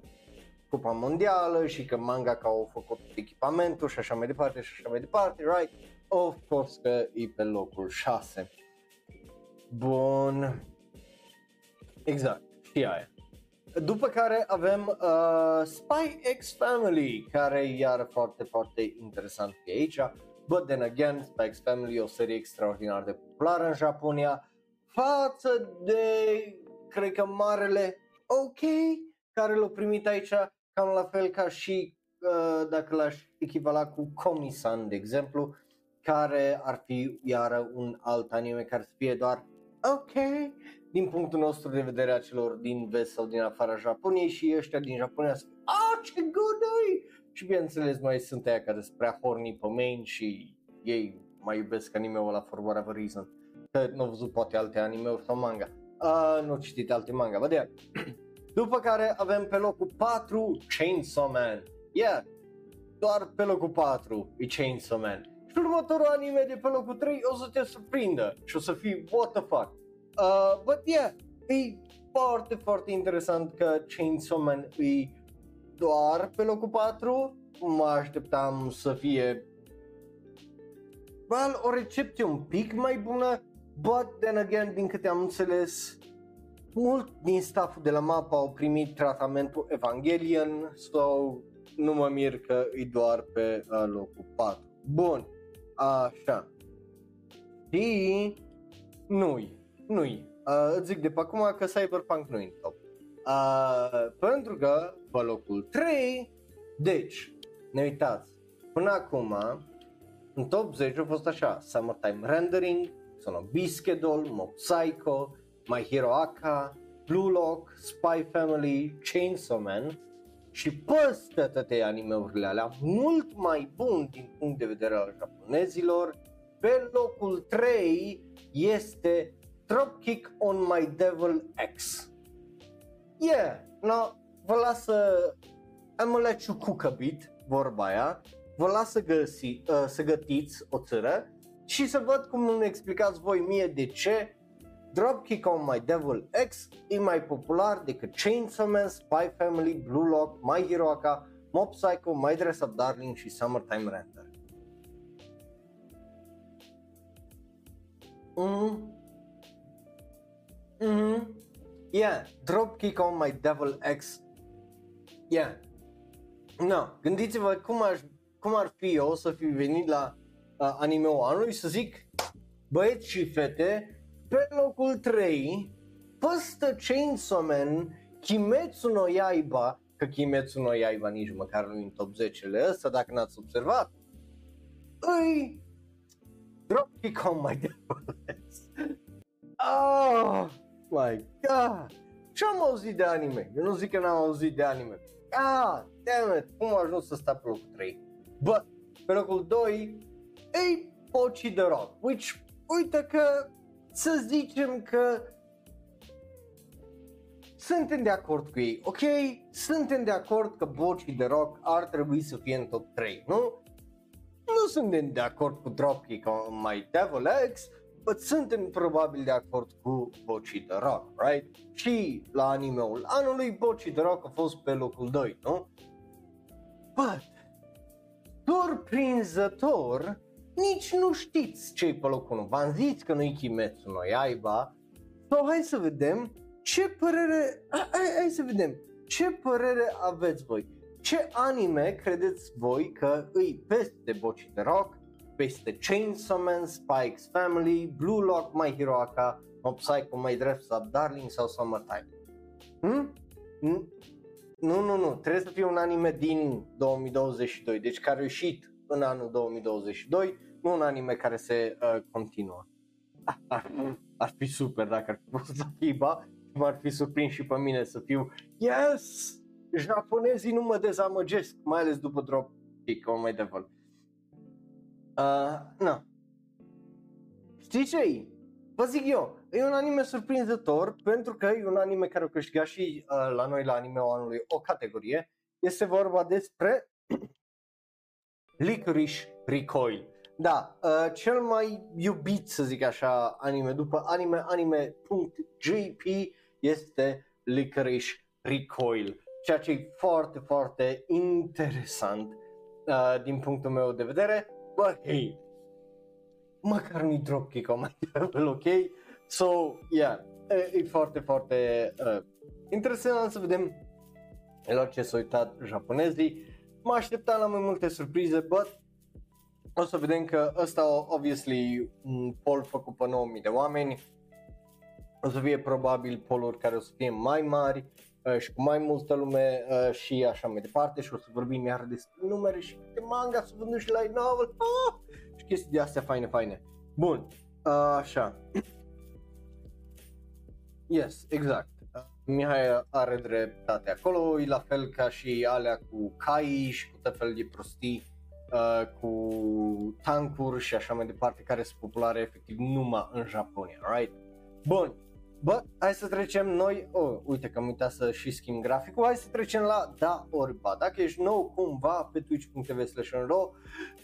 Cupa Mondială și că manga că au făcut echipamentul și așa mai departe și așa mai departe, right? Of course că e pe locul 6. Bun. Exact, și aia. După care avem uh, Spy X Family, care e iar foarte, foarte interesant pe aici. But then again, Spy X Family e o serie extraordinar de populară în Japonia față de, cred că, marele OK, care l-a primit aici cam la fel ca și uh, dacă l-aș echivala cu Komi-san, de exemplu, care ar fi iară un alt anime care să fie doar ok din punctul nostru de vedere a celor din vest sau din afara Japoniei și ăștia din Japonia să fie, ah, ce good ai! Și bineînțeles mai sunt aia care sunt prea horny pe main și ei mai iubesc anime-ul ăla for whatever reason. Că nu au văzut poate alte anime-uri sau manga. Uh, nu citit alte manga, vă După care avem pe locul 4 Chainsaw Man. Yeah, doar pe locul 4 e Chainsaw Man. Și următorul anime de pe locul 3 o să te surprindă și o să fii what the fuck. Uh, but yeah, e foarte, foarte interesant că Chainsaw Man e doar pe locul 4. Mă așteptam să fie well, o recepție un pic mai bună, but then again, din câte am înțeles, mult din stafful de la mapa au primit tratamentul Evangelion, so nu mă mir că e doar pe uh, locul 4. Bun, așa. Și nu-i, nu-i. Uh, îți zic de pe acum că Cyberpunk nu-i în top. Uh, pentru că pe locul 3, deci, ne uitați, până acum, în top 10 a fost așa, Summertime Rendering, Sono Biscuit Mob Psycho, My Hero Aka, Blue Lock, Spy Family, Chainsaw Man și peste toate animeurile alea, mult mai bun din punct de vedere al japonezilor, pe locul 3 este Dropkick on My Devil X. Yeah, no, vă lasă, I'm gonna let you cook a bit, vorba aia, vă las să, găsi, uh, să gătiți o țără și să văd cum îmi explicați voi mie de ce Dropkick on My Devil X e mai popular decât Chainsaw Man, Spy Family, Blue Lock, My Hero Aka, Mob Psycho, My Dress Up Darling și Summertime Render. Mm. Mm-hmm. Yeah, Dropkick on My Devil X. Yeah. No, gândiți-vă cum, aș, cum ar fi eu să fi venit la uh, anime-ul anului să zic băieți și fete, pe locul 3, păstă Chainsaw Man, Kimetsu no Yaiba, că Kimetsu no Yaiba nici măcar nu în top 10-le ăsta, dacă n-ați observat, îi Dropkick on my device. Oh my god! Ce am auzit de anime? Eu nu zic că n-am auzit de anime. Ah, damn it, cum am ajuns să sta pe locul 3? But, pe locul 2, ei, Pochi the Rock, which, uite că să zicem că suntem de acord cu ei, ok? Suntem de acord că vocii de rock ar trebui să fie în top 3, nu? Nu suntem de acord cu Dropkick on My Devil X, but suntem probabil de acord cu vocii de rock, right? Și la animeul anului, vocii de rock a fost pe locul 2, nu? But, surprinzător, nici nu știți ce-i pe locul 1. V-am zis că nu-i Kimetsu no Yaiba. Sau hai să vedem ce părere, hai, hai să vedem, ce părere aveți voi? Ce anime credeți voi că îi peste Bochi de Rock, peste Chainsaw Man, Spike's Family, Blue Lock, My Hero Aka, Mob Psycho, My Dress Up Darling sau Summertime? Hmm? Nu, nu, nu, trebuie să fie un anime din 2022, deci care a ieșit în anul 2022, nu un anime care se uh, continuă. Ar, ar fi super dacă ar fi fost să FIBA m-ar fi surprins și pe mine să fiu Yes! Japonezii nu mă dezamăgesc, mai ales după Drop Kick, oh my devil. Uh, na. Știi ce e? Vă zic eu, e un anime surprinzător pentru că e un anime care a câștigat și uh, la noi la anime anului o categorie. Este vorba despre Licorice Recoil. Da, uh, cel mai iubit, să zic așa, anime după anime, anime.jp este Licorice Recoil, ceea ce e foarte, foarte interesant uh, din punctul meu de vedere, but hey, măcar nu-i dropkick o mai devreme, ok? So, yeah, e, e foarte, foarte uh, interesant să vedem la ce s-au uitat japonezii. Mă așteptam la mai multe surprize, but o să vedem că ăsta, obviously, un poll făcut pe 9000 de oameni, o să fie probabil poluri care o să fie mai mari uh, și cu mai multă lume uh, și așa mai departe și o să vorbim iar despre numere și de manga să vândă și light novel ah! și chestii de astea faine, faine. Bun, uh, așa. Yes, exact. Uh, Mihai are dreptate acolo, e la fel ca și alea cu cai și cu tot fel de prostii uh, cu tancuri și așa mai departe care sunt populare efectiv numai în Japonia, right? Bun, Bă, hai să trecem noi, oh, uite că am uitat să și schimb graficul, hai să trecem la da ori ba. Dacă ești nou cumva pe twitch.tv slash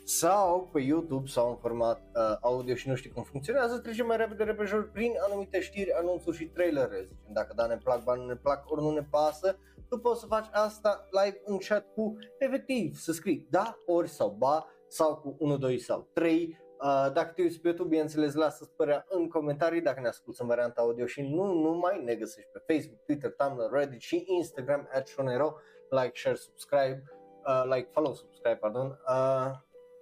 sau pe YouTube sau în format uh, audio și nu știi cum funcționează, trecem mai repede repejor prin anumite știri, anunțuri și trailere. Zicem, dacă da ne plac, ba nu ne plac, ori nu ne pasă, tu poți să faci asta live în chat cu efectiv, să scrii da ori sau ba sau cu 1, 2 sau 3 Uh, dacă te uiți pe YouTube, bineînțeles, lasă părea în comentarii dacă ne asculti în varianta audio și nu numai, ne găsești pe Facebook, Twitter, Tumblr, Reddit și Instagram, at Shonero, like, share, subscribe, uh, like, follow, subscribe, pardon. Uh,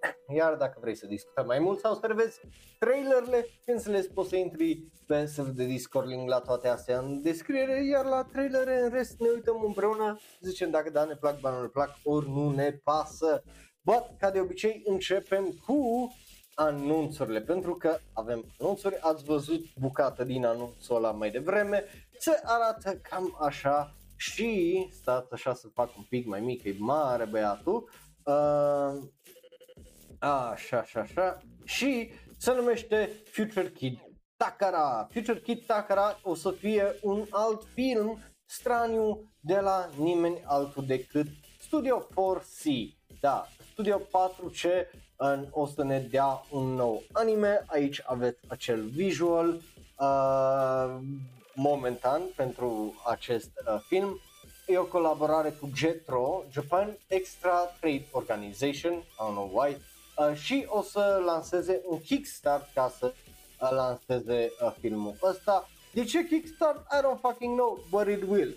iar dacă vrei să discutăm mai mult sau să revezi trailerele, bineînțeles poți să intri pe server de Discord, link la toate astea în descriere, iar la trailere în rest ne uităm împreună, zicem dacă da ne plac, ba nu ne plac, ori nu ne pasă. But, ca de obicei, începem cu anunțurile, pentru că avem anunțuri, ați văzut bucată din anunțul ăla mai devreme, se arată cam așa și, stați așa să fac un pic mai mic, e mare băiatul, uh, așa, așa, așa, și se numește Future Kid Takara. Future Kid Takara o să fie un alt film straniu de la nimeni altul decât Studio 4C. Da, Studio 4C în, o să ne dea un nou anime, aici aveți acel visual uh, momentan pentru acest uh, film. E o colaborare cu Jetro, Japan Extra Trade Organization, I don't know why, uh, și o să lanseze un Kickstart ca să uh, lanseze uh, filmul ăsta. De ce Kickstart? I don't fucking know, but it will.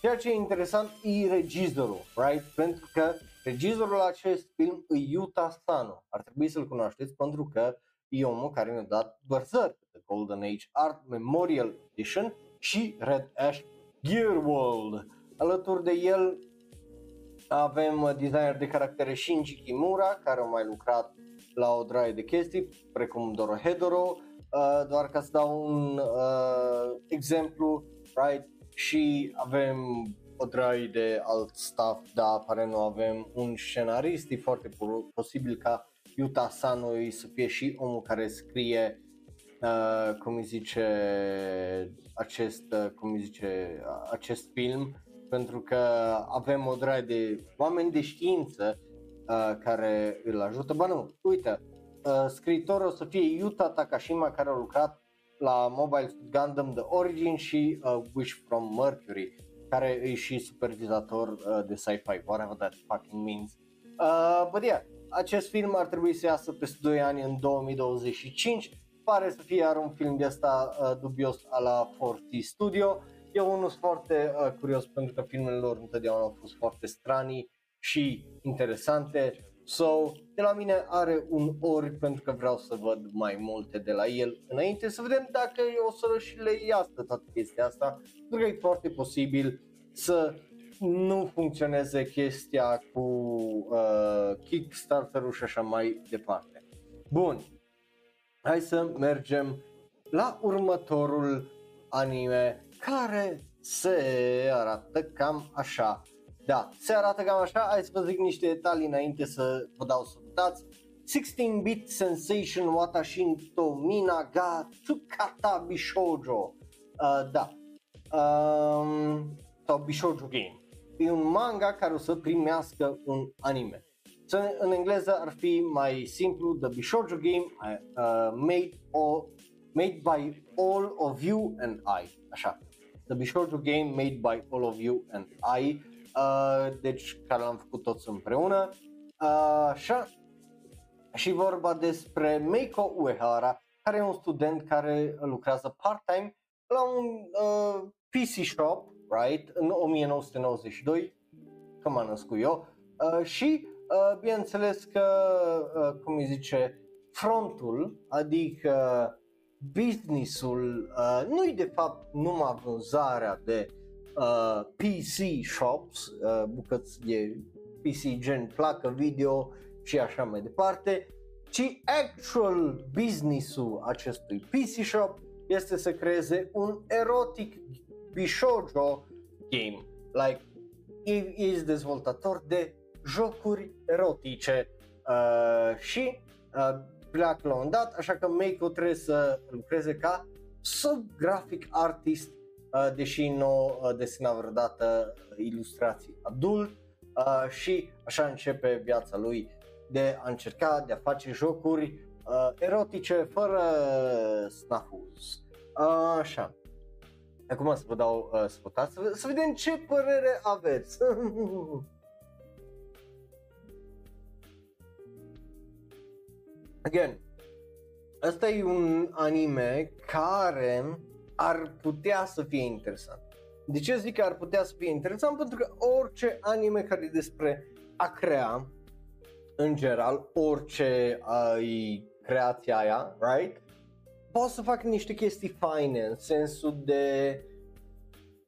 Ceea ce e interesant e regizorul, right? Pentru că Regizorul acest film e Yuta Sano. Ar trebui să-l cunoașteți pentru că e omul care ne-a dat Berserk, The Golden Age Art Memorial Edition și Red Ash Gear World. Alături de el avem designer de caractere Shinji Kimura, care a mai lucrat la o draie de chestii, precum Dorohedoro, uh, doar ca să dau un uh, exemplu, right? Și avem o draie de alt staff, dar apare nu avem un scenarist, e foarte posibil ca Yuta Sano să fie și omul care scrie uh, cum îi zice acest, uh, cum îi zice, acest film pentru că avem o draie de oameni de știință uh, care îl ajută. Ba nu, uite, uh, scriitorul o să fie Yuta Takashima care a lucrat la Mobile Gundam The Origin și uh, Wish from Mercury care e și supervizator uh, de sci-fi, whatever that fucking means. Uh, but yeah, acest film ar trebui să iasă peste 2 ani în 2025. Pare să fie iar un film de asta uh, dubios a la Forti Studio. Eu unul sunt foarte uh, curios pentru că filmele lor întotdeauna au fost foarte stranii și interesante. So, de la mine are un ori pentru că vreau să văd mai multe de la el înainte să vedem dacă o să și le iasă toată chestia asta, pentru că e foarte posibil să nu funcționeze chestia cu uh, Kickstarter-ul și așa mai departe. Bun, hai să mergem la următorul anime care se arată cam așa. Da, se arată cam așa, hai să vă zic niște detalii înainte să vă dau să uitați. 16-bit sensation Watashin to Mina ga Tsukata Bishoujo. Uh, da. Um, sau Bishoujo Game. E un manga care o să primească un anime. So, în engleză ar fi mai simplu, The Bishojo Game uh, made, all, made by all of you and I. Așa. The Bishojo Game made by all of you and I. Uh, deci, care l-am făcut toți împreună. Uh, așa. Și vorba despre Meiko Uehara, care e un student care lucrează part-time la un uh, PC shop, right, în 1992, că m-am născut eu, uh, și uh, bineînțeles că, uh, cum îi zice, frontul, adică businessul, uh, nu-i de fapt numai vânzarea de uh, PC shops, uh, bucăți de PC gen placă video și așa mai departe, ci actual businessul acestui PC shop este să creeze un erotic bishojo game. Like, e dezvoltator de jocuri erotice uh, și uh, pleacă la un dat, așa că Meiko trebuie să lucreze ca sub-graphic artist, uh, deși nu uh, desena vreodată ilustrații adult uh, și așa începe viața lui de a încerca de a face jocuri uh, erotice fără snafus. Uh, așa. Acum să vă dau uh, să să, să vedem ce părere aveți. Again, ăsta e un anime care ar putea să fie interesant. De ce zic că ar putea să fie interesant? Pentru că orice anime care e despre a crea, în general, orice ai creația aia, right? Poți să fac niște chestii faine în sensul de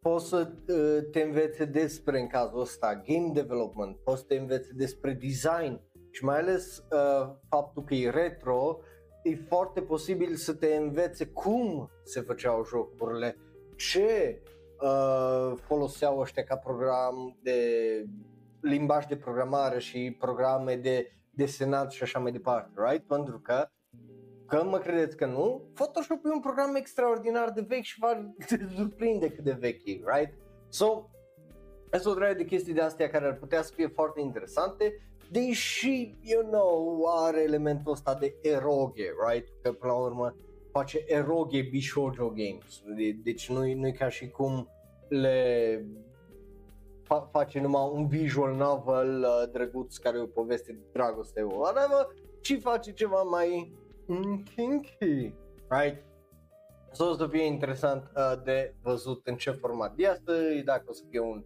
poți să uh, te învețe despre, în cazul ăsta, game development, poți să te învețe despre design și mai ales uh, faptul că e retro, e foarte posibil să te învețe cum se făceau jocurile, ce uh, foloseau ăștia ca program de limbaj de programare și programe de desenat și așa mai departe, right? Pentru că că mă credeți că nu, Photoshop e un program extraordinar de vechi și va surprinde cât de vechi e, right? So, este o draie de chestii de astea care ar putea să fie foarte interesante, deși, you know, are elementul ăsta de eroge, right? Că până la urmă face eroge bishojo games, deci nu e ca și cum le fa- face numai un visual novel uh, drăguț care e o poveste de dragoste, whatever, ci face ceva mai mm, kinky, right? So, o să fie interesant uh, de văzut în ce format este, dacă o să fie un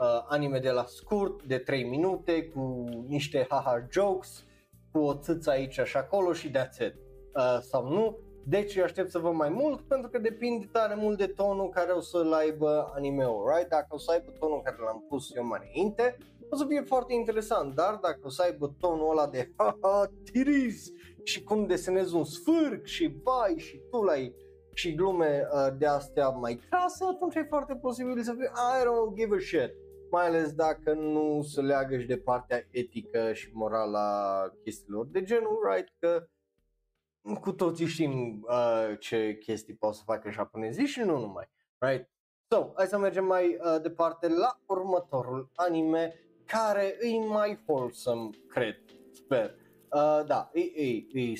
uh, anime de la scurt, de 3 minute, cu niște haha jokes, cu o țâță aici și acolo și that's it. Uh, sau nu, deci eu aștept să văd mai mult pentru că depinde tare mult de tonul care o să-l aibă anime-ul, right? Dacă o să aibă tonul care l-am pus eu mai înainte, o să fie foarte interesant, dar dacă o să aibă tonul ăla de haha, tiriz și cum desenezi un sfârc și vai și tu la și glume uh, de astea mai crase, atunci e foarte posibil să fie I don't give a shit. Mai ales dacă nu se leagă și de partea etică și morală a chestiilor de genul, right? Că cu toții știm uh, ce chestii pot să facă japonezii și nu numai, right? So, hai să mergem mai uh, departe la următorul anime care e mai wholesome, cred, sper. Uh, da, e, e, e 100%.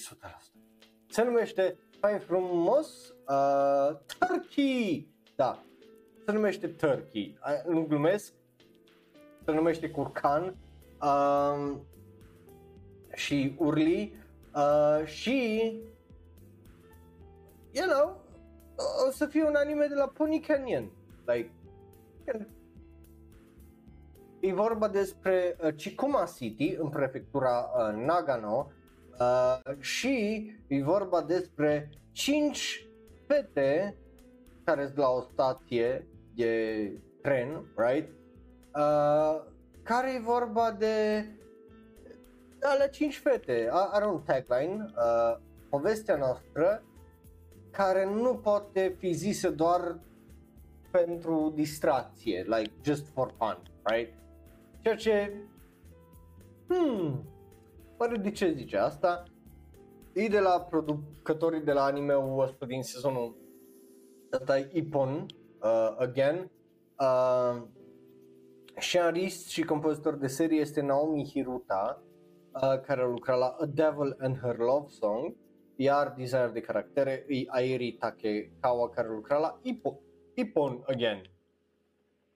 Se numește mai frumos uh, Turkey. Da, se numește Turkey. Uh, nu glumesc. Se numește Curcan. Uh, și Urli Uh, și, you know, o să fie un anime de la Pony Canyon. Like, e vorba despre uh, Chikuma City în prefectura uh, Nagano uh, și e vorba despre 5 fete care sunt la o stație de tren, right? Uh, care e vorba de alea cinci fete, are un tagline, uh, povestea noastră care nu poate fi zisă doar pentru distracție, like just for fun, right? Ceea ce, hmm, pare de ce zice asta? E de la producătorii de la anime-ul ăsta din sezonul ăsta e Ipon, uh, again, uh, scenarist și compozitor de serie este Naomi Hiruta, uh, care a lucrat la A Devil and Her Love Song, iar designer de caractere e Airi Takekawa care a lucrat la Ippo, Ippon Again.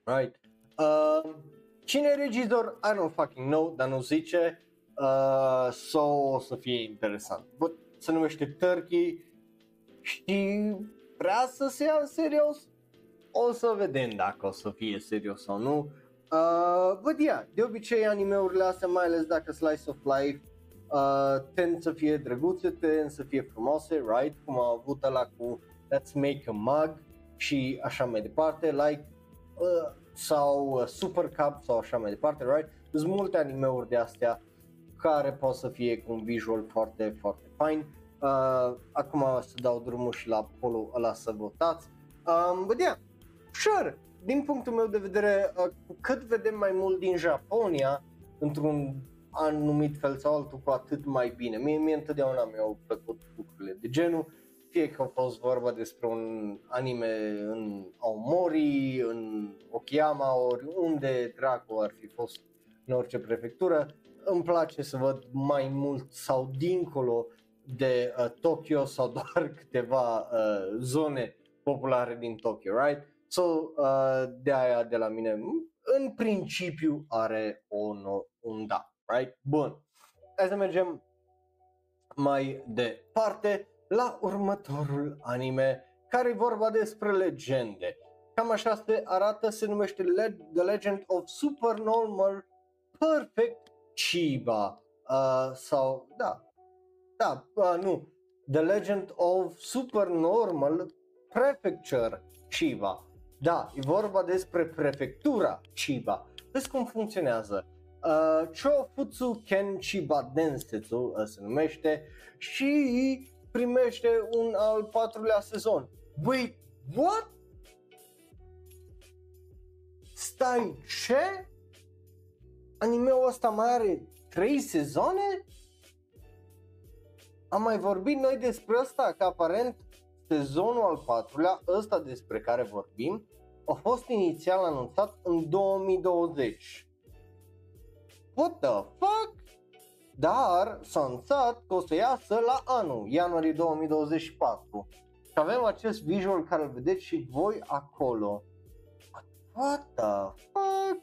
Right? Uh, cine e regizor? I don't fucking know, dar nu zice. Uh, so o să fie interesant. But, se numește Turkey și vrea să se ia în serios. O să vedem dacă o să fie serios sau nu. Uh, but yeah, de obicei animeurile astea, mai ales dacă slice of life, uh, tend să fie drăguțe, tend să fie frumoase, right? Cum a avut ăla cu Let's Make a Mug și așa mai departe, like, uh, sau uh, Super Cup sau așa mai departe, right? Sunt multe animeuri de astea care pot să fie cu un visual foarte, foarte fain. Uh, acum o să dau drumul și la polo ăla să votați. Um, but yeah, sure, din punctul meu de vedere, uh, cu cât vedem mai mult din Japonia, într-un anumit fel sau altul, cu atât mai bine. Mie, mie întotdeauna mi-au plăcut lucrurile de genul, fie că a fost vorba despre un anime în Aomori, în Okayama, ori unde dracu ar fi fost în orice prefectură, îmi place să văd mai mult sau dincolo de uh, Tokyo sau doar câteva uh, zone populare din Tokyo, right? So, uh, de aia de la mine, în principiu are un, un da, right? Bun. Hai să mergem mai departe la următorul anime care e vorba despre legende. Cam așa se arată, se numește Le- The Legend of Supernormal Perfect Chiba. Uh, sau, da, da, uh, nu, The Legend of Supernormal Prefecture Chiba. Da, e vorba despre prefectura Chiba. Vezi cum funcționează. Uh, Chofutsu Ken Chiba Densetsu uh, se numește și primește un al patrulea sezon. Wait, what? Stai, ce? Animeul ăsta mai are 3 sezoane? Am mai vorbit noi despre asta, că aparent sezonul al patrulea, ăsta despre care vorbim, a fost inițial anunțat în 2020. What the fuck? Dar s-a anunțat că o să iasă la anul, ianuarie 2024. Și avem acest visual care îl vedeți și voi acolo. What the fuck?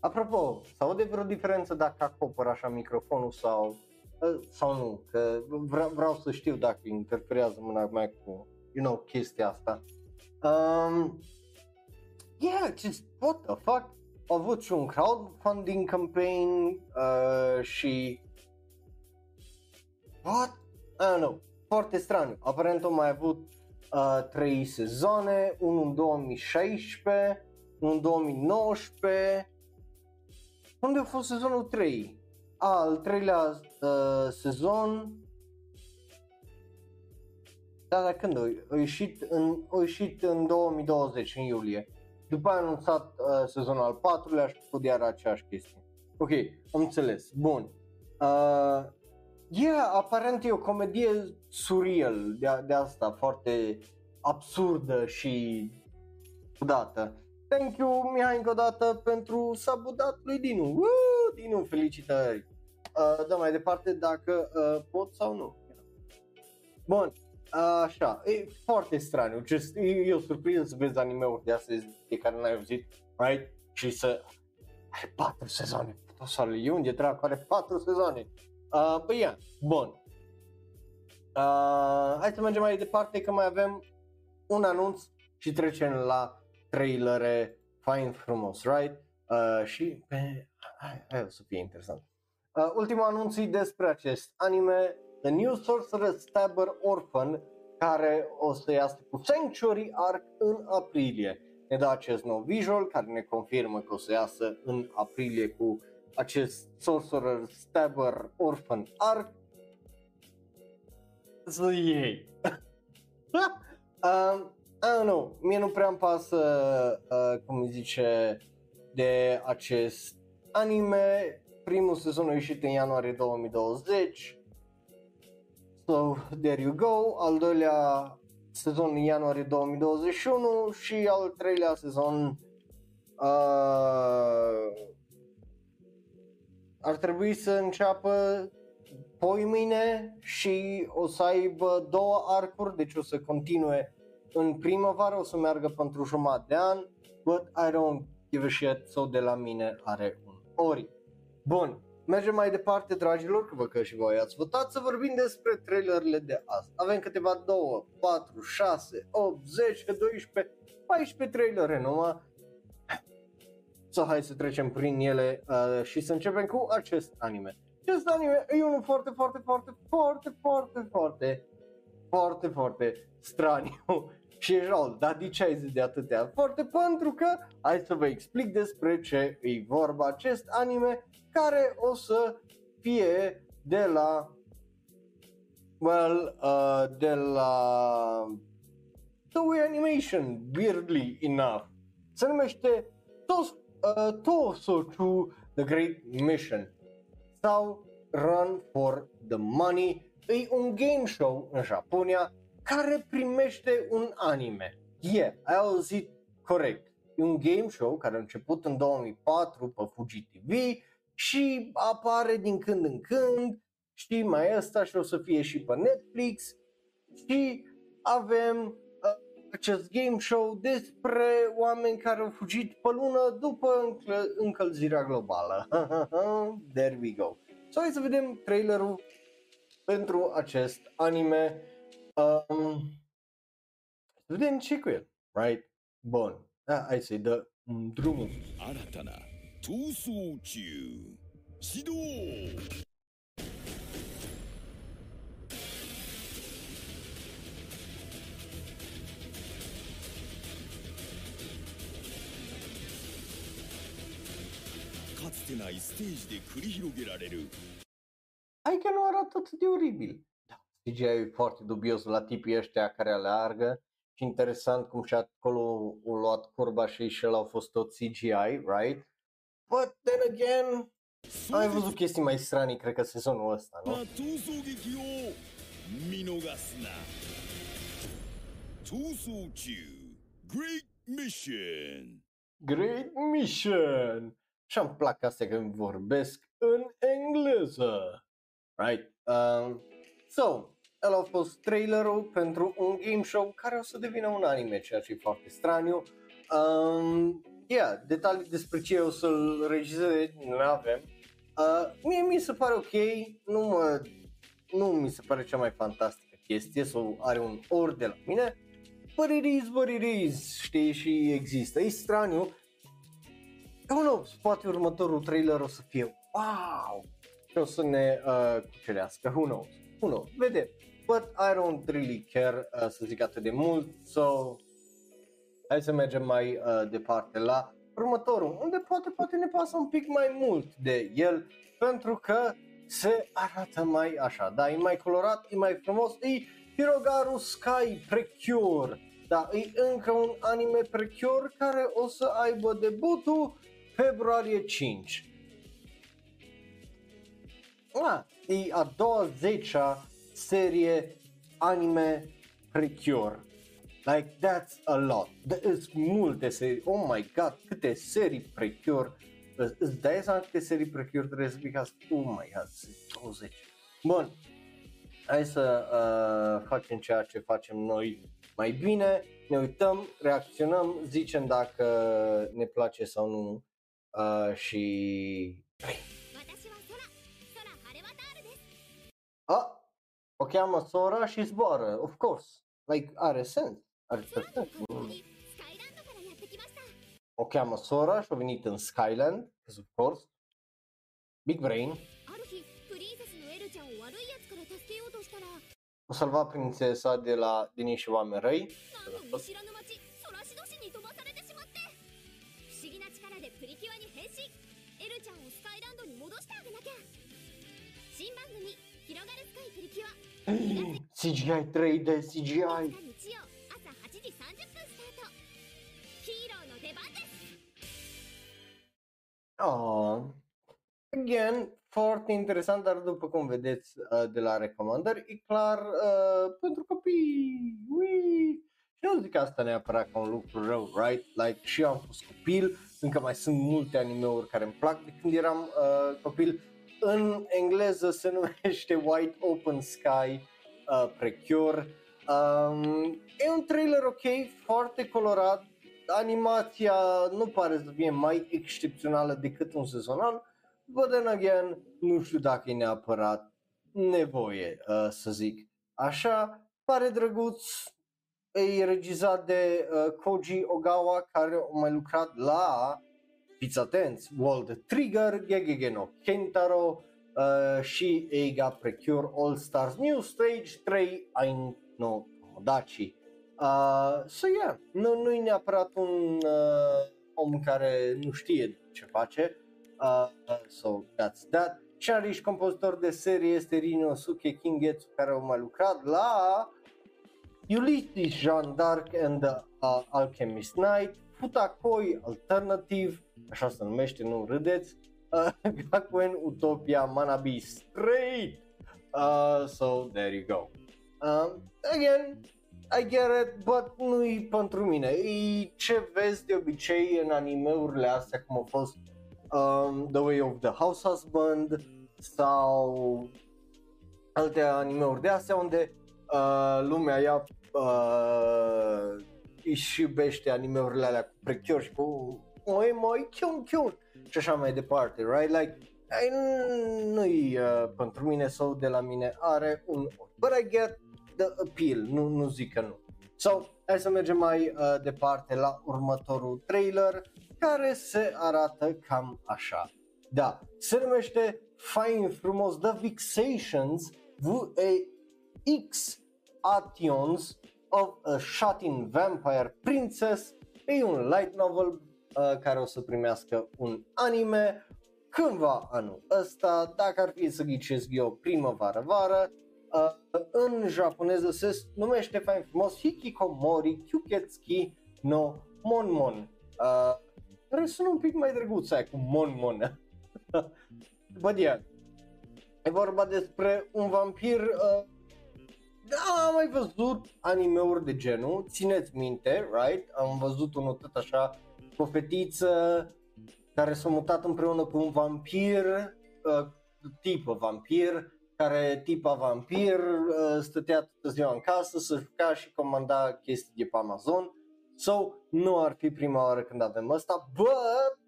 Apropo, sau de vreo diferență dacă acopăr așa microfonul sau ă, sau nu, că vreau, vreau să știu dacă interferează mâna mea cu, you know, chestia asta. Um, yeah, just what the fuck? Au avut și un crowdfunding campaign uh, și what? I don't know, foarte straniu. Aparent au mai avut uh, trei sezoane, unul în 2016, unul în 2019. Unde a fost sezonul 3? A, al treilea uh, sezon da, dar când? A ieșit în, a ieșit în 2020, în iulie. După aia a anunțat uh, sezonul al patrulea și făcut iar aceeași chestie. Ok, am înțeles. Bun. Uh, yeah, aparent e o comedie surreal de, de asta, foarte absurdă și udată. Thank you, Mihai, încă o dată pentru sabudat lui Dinu. Woo, Dinu, felicitări! Uh, dă mai departe dacă uh, pot sau nu. Bun, Așa, e foarte straniu, Just, e, e o surpriză să vezi anime-uri de astăzi de care n-ai auzit, right? Și să ai patru sezoane, o să le unde dracu are patru sezoane. Uh, păi ia, bun. Uh, hai să mergem mai departe că mai avem un anunț și trecem la trailere fain frumos, right? Uh, și pe... Hai, hai o să fie interesant. Uh, ultimul anunț e despre acest anime The New Sorcerer Stabber Orphan, care o să iasă cu Sanctuary Arc în aprilie. Ne dă acest nou visual care ne confirmă că o să iasă în aprilie cu acest Sorcerer Stabber Orphan Arc. Să iei. uh, I don't know, mie nu prea îmi pasă, uh, cum zice, de acest anime. Primul sezon a ieșit în ianuarie 2020 So, there you go. Al doilea sezon în ianuarie 2021 și al treilea sezon uh, ar trebui să înceapă poi mâine și o să aibă două arcuri, deci o să continue în primăvară, o să meargă pentru jumătate de an, but I don't give a shit, sau so de la mine are un ori. Bun, mergem mai departe, dragilor, că vă că și voi ați votat să vorbim despre trailerele de azi. Avem câteva, 2, 4, 6, 8, 10, 12, 14 trailere numai. So, hai să trecem prin ele uh, și să începem cu acest anime. Acest anime e unul foarte, foarte, foarte, foarte, foarte, foarte, foarte, foarte straniu și rău, dar de ce ai zis de atâtea foarte? Pentru că hai să vă explic despre ce e vorba acest anime care o să fie de la well, uh, de la Toei Animation, weirdly enough. Se numește Tos, uh, Tosochu The Great Mission sau Run for the Money. E un game show în Japonia care primește un anime. Yeah, ai auzit corect. E un game show care a început în 2004 pe Fuji TV și apare din când în când, și mai ăsta și o să fie și pe Netflix și avem uh, acest game show despre oameni care au fugit pe lună după încăl- încălzirea globală. There we go. So hai să vedem trailerul pentru acest anime. Um, să vedem ce cu el, right? Bun. Da, hai să-i dă mm, drumul. Aratana. Tusuciu. Shido. Și că nu arată atât de oribil. Da, CGI e foarte dubios la tipii ăștia care aleargă și interesant cum și acolo au luat curba și și el au fost tot CGI, right? But then again, ai văzut chestii mai stranii, cred că sezonul ăsta, nu? 見逃すな逃走中 Great Mission Great Mission Și am plac astea când vorbesc în engleză Right? Um, so, el a fost trailerul pentru un game show care o să devină un anime, ceea ce e foarte straniu. Um, yeah, detalii despre ce o să-l regizeze nu avem. Uh, mie mi se pare ok, nu, mă, nu mi se pare cea mai fantastică chestie sau are un or de la mine, but it is what it is, știi, și există. E straniu. Eu nu, poate următorul trailer o să fie wow, și o să ne uh, cucerească, who knows, who knows, vedem. But I don't really care uh, să zic atât de mult, so hai să mergem mai uh, departe la următorul, unde poate, poate ne pasă un pic mai mult de el, pentru că se arată mai așa, da, e mai colorat, e mai frumos, e Hirogaru Sky Precure, da, e încă un anime Precure care o să aibă debutul februarie 5. Ah, e a doua zecea serie anime Precure. Like, that's a lot. Sunt multe serii. Oh my god, câte serii Precure. Îți dai seama câte serii Precure trebuie să fii ca Oh my god, 20. Bun. Hai să uh, facem ceea ce facem noi mai bine. Ne uităm, reacționăm, zicem dacă ne place sau nu. Uh, și... Ah, o cheamă Sora și zboară, of course. Like, are sens. Are sens. O cheamă Sora și a venit în Skyland, because of course. Big Brain. O salva prințesa de la din niște oameni răi. CGI 3D CGI あ ah, Again, foarte interesant, dar după cum vedeți uh, de la recomandări, e clar uh, pentru copii. Ui! Și nu zic asta neapărat ca un lucru rău, right? Like, și eu am fost copil, încă mai sunt multe animeuri care îmi plac de când eram uh, copil, în engleză se numește White Open Sky uh, Precure. Um, e un trailer ok, foarte colorat, animația nu pare să fie mai excepțională decât un sezonal, but then again, nu știu dacă e neapărat nevoie uh, să zic. Așa, pare drăguț, e regizat de uh, Koji Ogawa care a mai lucrat la fiți atenți, World Trigger, Gegege no Kentaro uh, și Eiga Precure All Stars New Stage 3 Ain no Tomodachi. Uh, so yeah, nu, nu e neapărat un uh, om care nu știe ce face, uh, so that's that. Charish, compozitor de serie, este Rinosuke Kingetsu, care a mai lucrat la Ulysses Jean Dark and the uh, Alchemist Knight, Futakoi Alternative, așa se numește, nu râdeți, uh, Gakuen Utopia Manabi Straight. Uh, so there you go. Uh, again, I get it, but nu-i pentru mine. E ce vezi de obicei în animeurile astea, cum a fost um, The Way of the House Husband sau alte animeuri de astea unde uh, lumea ia uh, își iubește animeurile alea cu prechiori și cu oi moi chiun chiun și așa mai departe, right? Like, I, nu-i uh, pentru mine sau de la mine are un but I get the appeal, nu, nu zic că nu. So, hai să mergem mai uh, departe la următorul trailer care se arată cam așa. Da, se numește fain frumos The Vixations V-A-X Ations of a Shut-in Vampire Princess. E un light novel uh, care o să primească un anime cândva anul ăsta, dacă ar fi să ghicesc eu primăvară-vară, uh, în japoneză se numește fain frumos Hikikomori Kyuketsuki no Monmon, uh, care sună un pic mai drăguț aia cu Monmon. But yeah, e vorba despre un vampir uh, da, am mai văzut animeuri de genul, țineți minte, right? Am văzut unul tot așa, o fetiță care s-a mutat împreună cu un vampir, uh, tipă vampir, care tipa vampir uh, stătea toată ziua în casă, să juca și comanda chestii de pe Amazon. So, nu ar fi prima oară când avem asta, but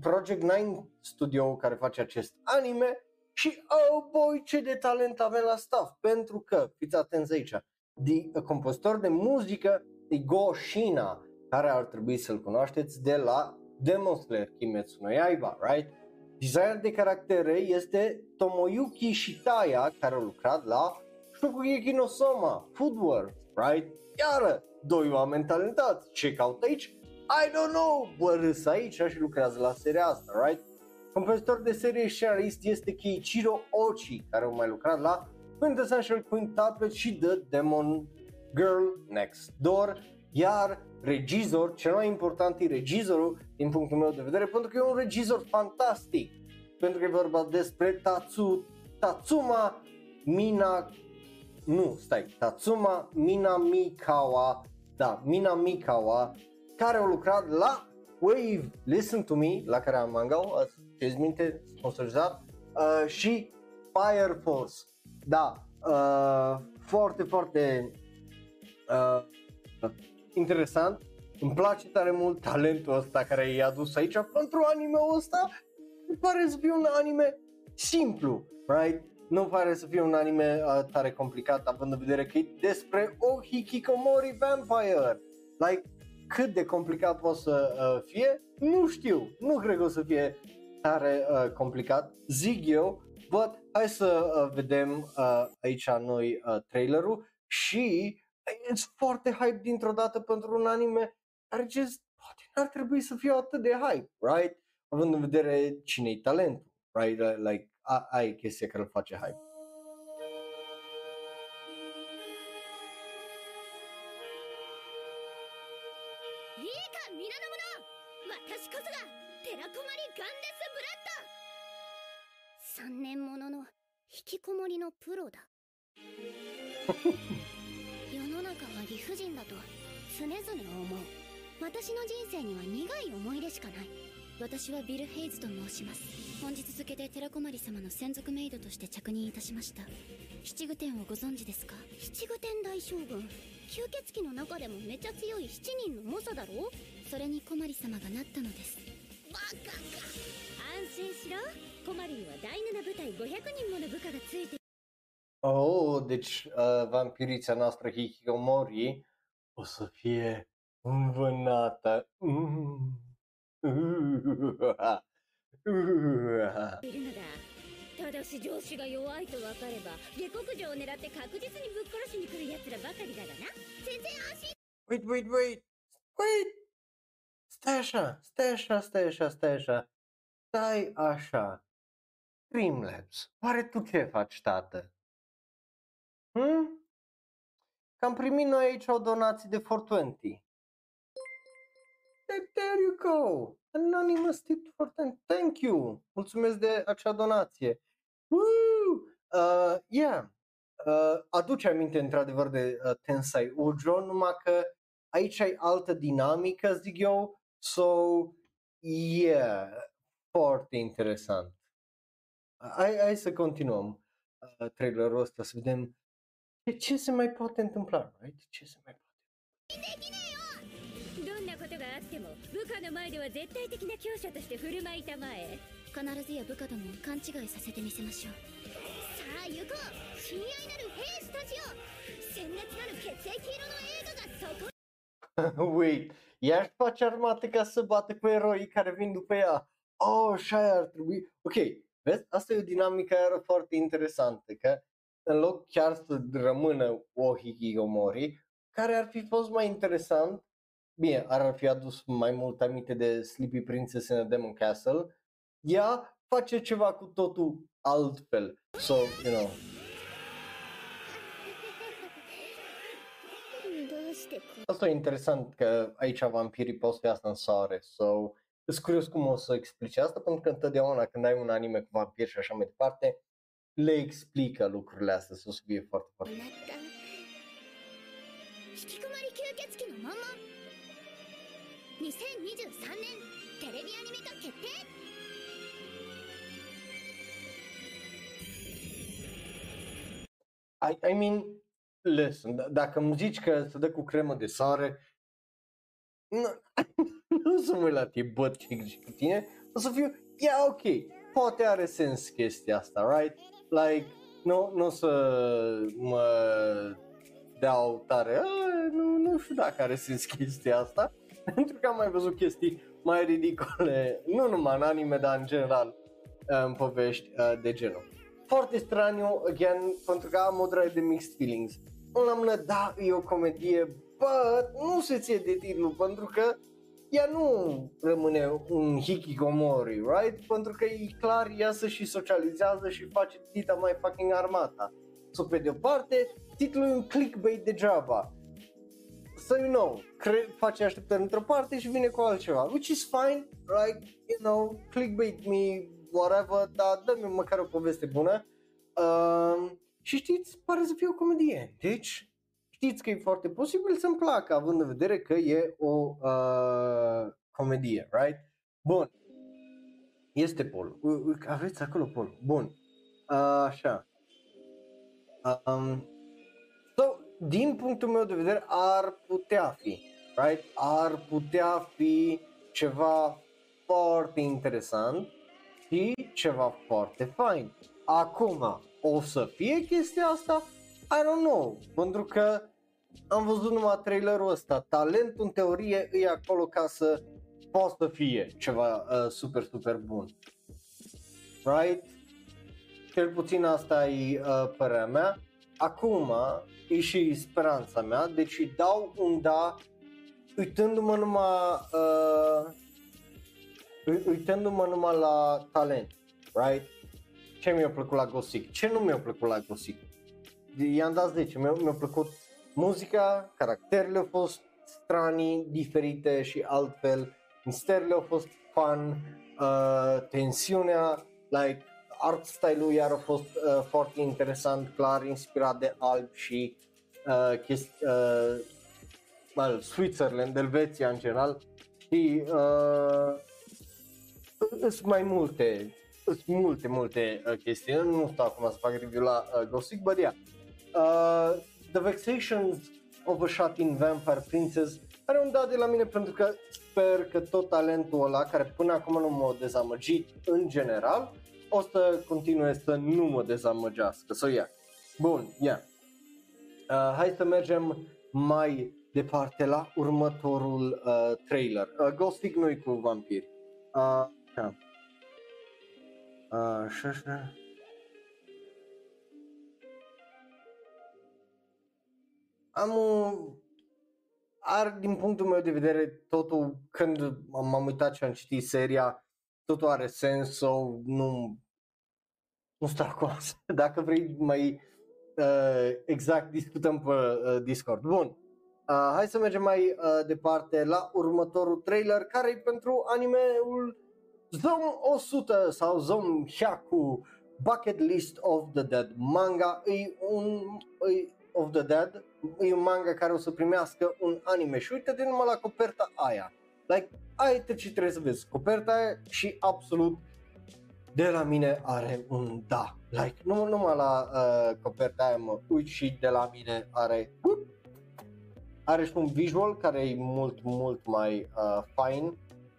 Project 9 studio care face acest anime și oh boy ce de talent avem la staff, pentru că, fiți atenți aici, de, compozitor de muzică e Go Shina, care ar trebui să-l cunoașteți de la Demon Slayer Kimetsu no Yaiba, right? Designer de caractere este Tomoyuki Shitaya, care a lucrat la Shokugeki no Soma, Foodworld, right? Iară, doi oameni talentați, ce caută aici? I don't know, bă, aici și lucrează la seria asta, right? Compozitor de serie și scenarist este Keiichiro Ochi, care a mai lucrat la Quintessential Quintuplet și The Demon Girl Next Door, iar regizor, cel mai important e regizorul din punctul meu de vedere, pentru că e un regizor fantastic, pentru că e vorba despre Tatsu, Tatsuma Mina, nu, stai, Tatsuma Minamikawa, da, Minamikawa, care a lucrat la Wave Listen to Me, la care am manga țineți minte, sponsorizat, uh, și Fire Force. Da, uh, foarte, foarte uh, interesant. Îmi place tare mult talentul ăsta care i-a adus aici pentru anime-ul ăsta. Nu pare să fie un anime simplu, right? Nu pare să fie un anime uh, tare complicat, având în vedere că e despre o Hikikomori Vampire. Like, cât de complicat poate să uh, fie, nu știu. Nu cred că o să fie tare uh, complicat, zic eu, but hai să uh, vedem uh, aici noi uh, trailerul și e foarte hype dintr-o dată pentru un anime care just poate n-ar trebui să fie atât de hype, right? Având în vedere cine-i talentul, right? Like, a, ai chestia care îl face hype. きこもりのプロだ。世の中は理不尽だと常々思う。私の人生には苦い思い出しかない。私はビル・ヘイズと申します。本日付で寺駒様の専属メイドとして着任いたしました。七具天をご存知ですか？七具天大将軍。吸血鬼の中でもめちゃ強い七人の猛者だろ？それに小鞠様がなったのです。バカか。安心しろ小鞠には第7部隊500人もの部下がついて Oh, deci uh, vampirița noastră Hikikomori o să fie învânată. Mm. いるのだただし上司が弱いと分かれば下克上を狙って確実にぶっ殺しに来る奴らばかりだがな全然安心 Wait, wait, wait, wait! Stai așa, stai așa, stai așa, stai așa. Stai așa. Streamlabs, oare tu ce faci, tată? Hmm? Că am primit noi aici o donație de 420. There, there you go! Anonymous tip for 10. Thank you! Mulțumesc de acea donație. Woo! Uh, yeah. Uh, aduce aminte într-adevăr de uh, Tensai Ujo, numai că aici ai altă dinamică, zic eu, so, yeah, foarte interesant. Hai, hai să continuăm uh, trailerul ăsta, să vedem ce, ce se mai poate întâmpla, right? Ce se mai poate. どんなことがあっても部下の前では絶対的な強者として振る舞いたまえ必ずや部下どもを勘違いさせてみせましょうさあ行こう親愛なる兵士たちよ鮮烈なる血液色の映画がそこ Wait, ea își face armată ca să bată cu eroii care vin după ea. Oh, așa ar trebui. Ok, vezi? Asta e o dinamică iară foarte interesantă, că în loc chiar să rămână o Hikikomori, care ar fi fost mai interesant, bine, ar fi adus mai mult aminte de Sleepy Princess in a Demon Castle, ea face ceva cu totul altfel. So, you know, どうしてこ Asta e interesant că aici vampirii pot să fie asta în soare, so sunt curios cum o să explice asta, pentru că întotdeauna când ai un anime cu vampiri și așa mai departe, le explică lucrurile astea, să o să fie foarte, foarte. I, I mean, listen, d- dacă îmi zici că se dă cu cremă de sare, n- nu o să mă uit la tine, băt și cu tine, o să fiu, yeah, ok, poate are sens chestia asta, right? Like, nu, nu o să mă deau tare, "A, nu, nu știu dacă are sens chestia asta, pentru că am mai văzut chestii mai ridicole, nu numai în anime, dar în general în povești uh, de genul. Foarte straniu, again, pentru că am o draie de mixed feelings. În la mână, da, e o comedie, but nu se ție de titlu, pentru că ea nu rămâne un hikikomori, right? Pentru că e clar, iasă și socializează și face tita mai fucking armata. So, pe de o parte, titlul e un clickbait degeaba. So, you know, cre- face așteptări într-o parte și vine cu altceva, which is fine, right? You know, clickbait me, whatever, dar dă-mi măcar o poveste bună. Uh, și știți, pare să fie o comedie, deci știți că e foarte posibil să-mi placă, având în vedere că e o uh, comedie, right? Bun. Este Pol. U- u- Aveți acolo Pol. Bun. Uh, așa. Um, so, din punctul meu de vedere, ar putea fi, right? Ar putea fi ceva foarte interesant și ceva foarte fain. Acum, o să fie chestia asta? I don't know, pentru că am văzut numai trailerul ăsta, talentul în teorie e acolo ca să poată să fie ceva uh, super, super bun. Right? Cel puțin asta e uh, părerea mea. Acum e și speranța mea, deci îi dau un da uitându-mă numai uh, ui- uitându-mă numai la talent, right? Ce mi-a plăcut la Gosic, ce nu mi-a plăcut la Gosic. I-am dat 10, mi-a, mi-a plăcut muzica, caracterele au fost stranii, diferite și altfel, misterele au fost fun, uh, tensiunea, like art style-ul iar a fost uh, foarte interesant, clar inspirat de alb și uh, chesti, uh, well, Switzerland, Elveția în general și uh, sunt mai multe, sunt multe, multe uh, chestii. Nu stau acum să fac review la uh, Ghost Week, but yeah. Uh, The Vexations of a Shot in Vampire Princess are un dat de la mine pentru că sper că tot talentul ăla, care până acum nu m-a dezamăgit în general, o să continue să nu mă dezamăgească. So, yeah. Bun, yeah. Uh, hai să mergem mai departe la următorul uh, trailer. Uh, Ghost Week nu cu vampiri. Uh, da. Uh, așa, așa. Am un... Ar, din punctul meu de vedere, totul, când m-am uitat și am citit seria, totul are sens sau nu, nu stau acum. Dacă vrei mai uh, exact discutăm pe uh, Discord. Bun, uh, hai să mergem mai uh, departe la următorul trailer care e pentru animeul Zone 100 sau Zone Hyaku Bucket List of the Dead manga. E un e of the Dead, e un manga care o să primească un anime și uite-te numai la coperta aia. Like, aia e ce trebuie să vezi, coperta aia și absolut de la mine are un da. Like, nu numai la uh, coperta aia mă uit și de la mine are uh, are și un visual care e mult, mult mai uh, fine.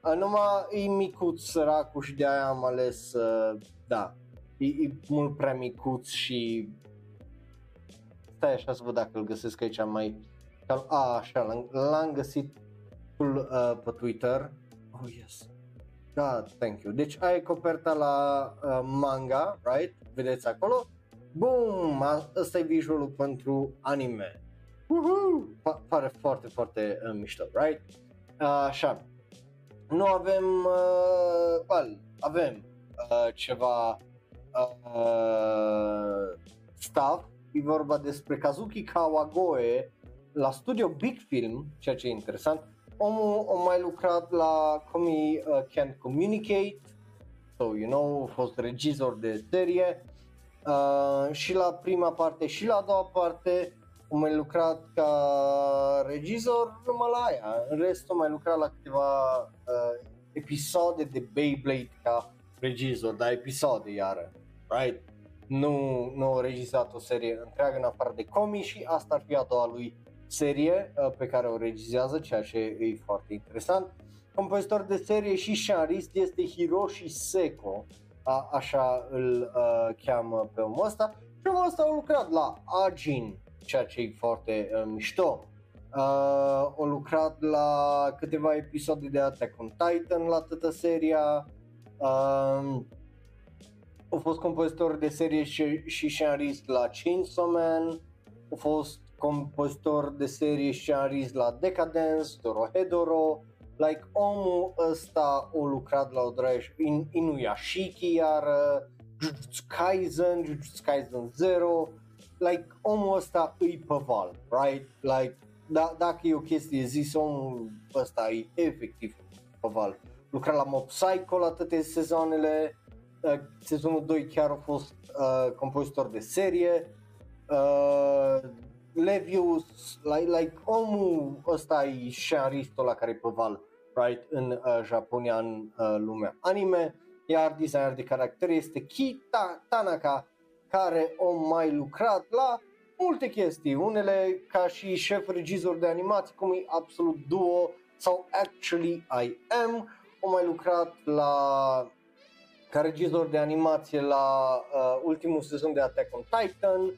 Uh, numai e micuț săracul și de aia am ales, uh, da, e, e mult prea micuț și stai așa să văd dacă îl găsesc aici mai cam, a, așa, l-am, l-am găsit uh, pe Twitter. Oh, yes. Da, thank you. Deci ai coperta la uh, manga, right? Vedeți acolo? Boom! Ăsta e visualul pentru anime. Woohoo! Pa- pare foarte, foarte uh, mișto, right? Uh, așa. Nu avem, uh, well, avem uh, ceva uh, stuff. E vorba despre Kazuki Kawagoe la studio Big Film, ceea ce e interesant. Omul a mai lucrat la Comi uh, Can't Communicate, so you know, a fost regizor de serie. Uh, și la prima parte și la a doua parte a mai lucrat ca regizor numai la aia, în rest a mai lucrat la câteva uh, episoade de Beyblade ca regizor, dar episoade iară, right? Nu, nu a regizat o serie întreagă în afară de comi și asta ar fi a doua lui serie uh, pe care o regizează, ceea ce e foarte interesant. Compozitor de serie și scenarist este Hiroshi Seko, a, așa îl uh, cheamă pe omul ăsta. Și omul ăsta a lucrat la Ajin, ceea ce e foarte uh, mișto. Uh, a lucrat la câteva episoade de Attack on Titan la toată seria. Uh, a fost compozitor de serie și, și scenarist la Chainsaw Man. A fost compozitor de serie scenarist la Decadence, Dorohedoro, like omul ăsta a lucrat la o draie in, Inuyashiki iar Jujutsu Kaisen, Jujutsu Kaisen 0, like omul ăsta îi pe val, right? Like da, dacă e o chestie zis, omul ăsta e efectiv pe val. Lucra la Mob Psycho la toate sezoanele, uh, sezonul 2 chiar a fost uh, compozitor de serie, uh, Levius, like, like omul ăsta e scenaristul la care e pe val, right, în uh, Japonia, în uh, lumea anime, iar designer de caracter este Kita Tanaka, care o mai lucrat la multe chestii, unele ca și șef regizor de animații, cum e Absolut Duo sau Actually I Am, o mai lucrat la ca regizor de animație la uh, ultimul sezon de Attack on Titan,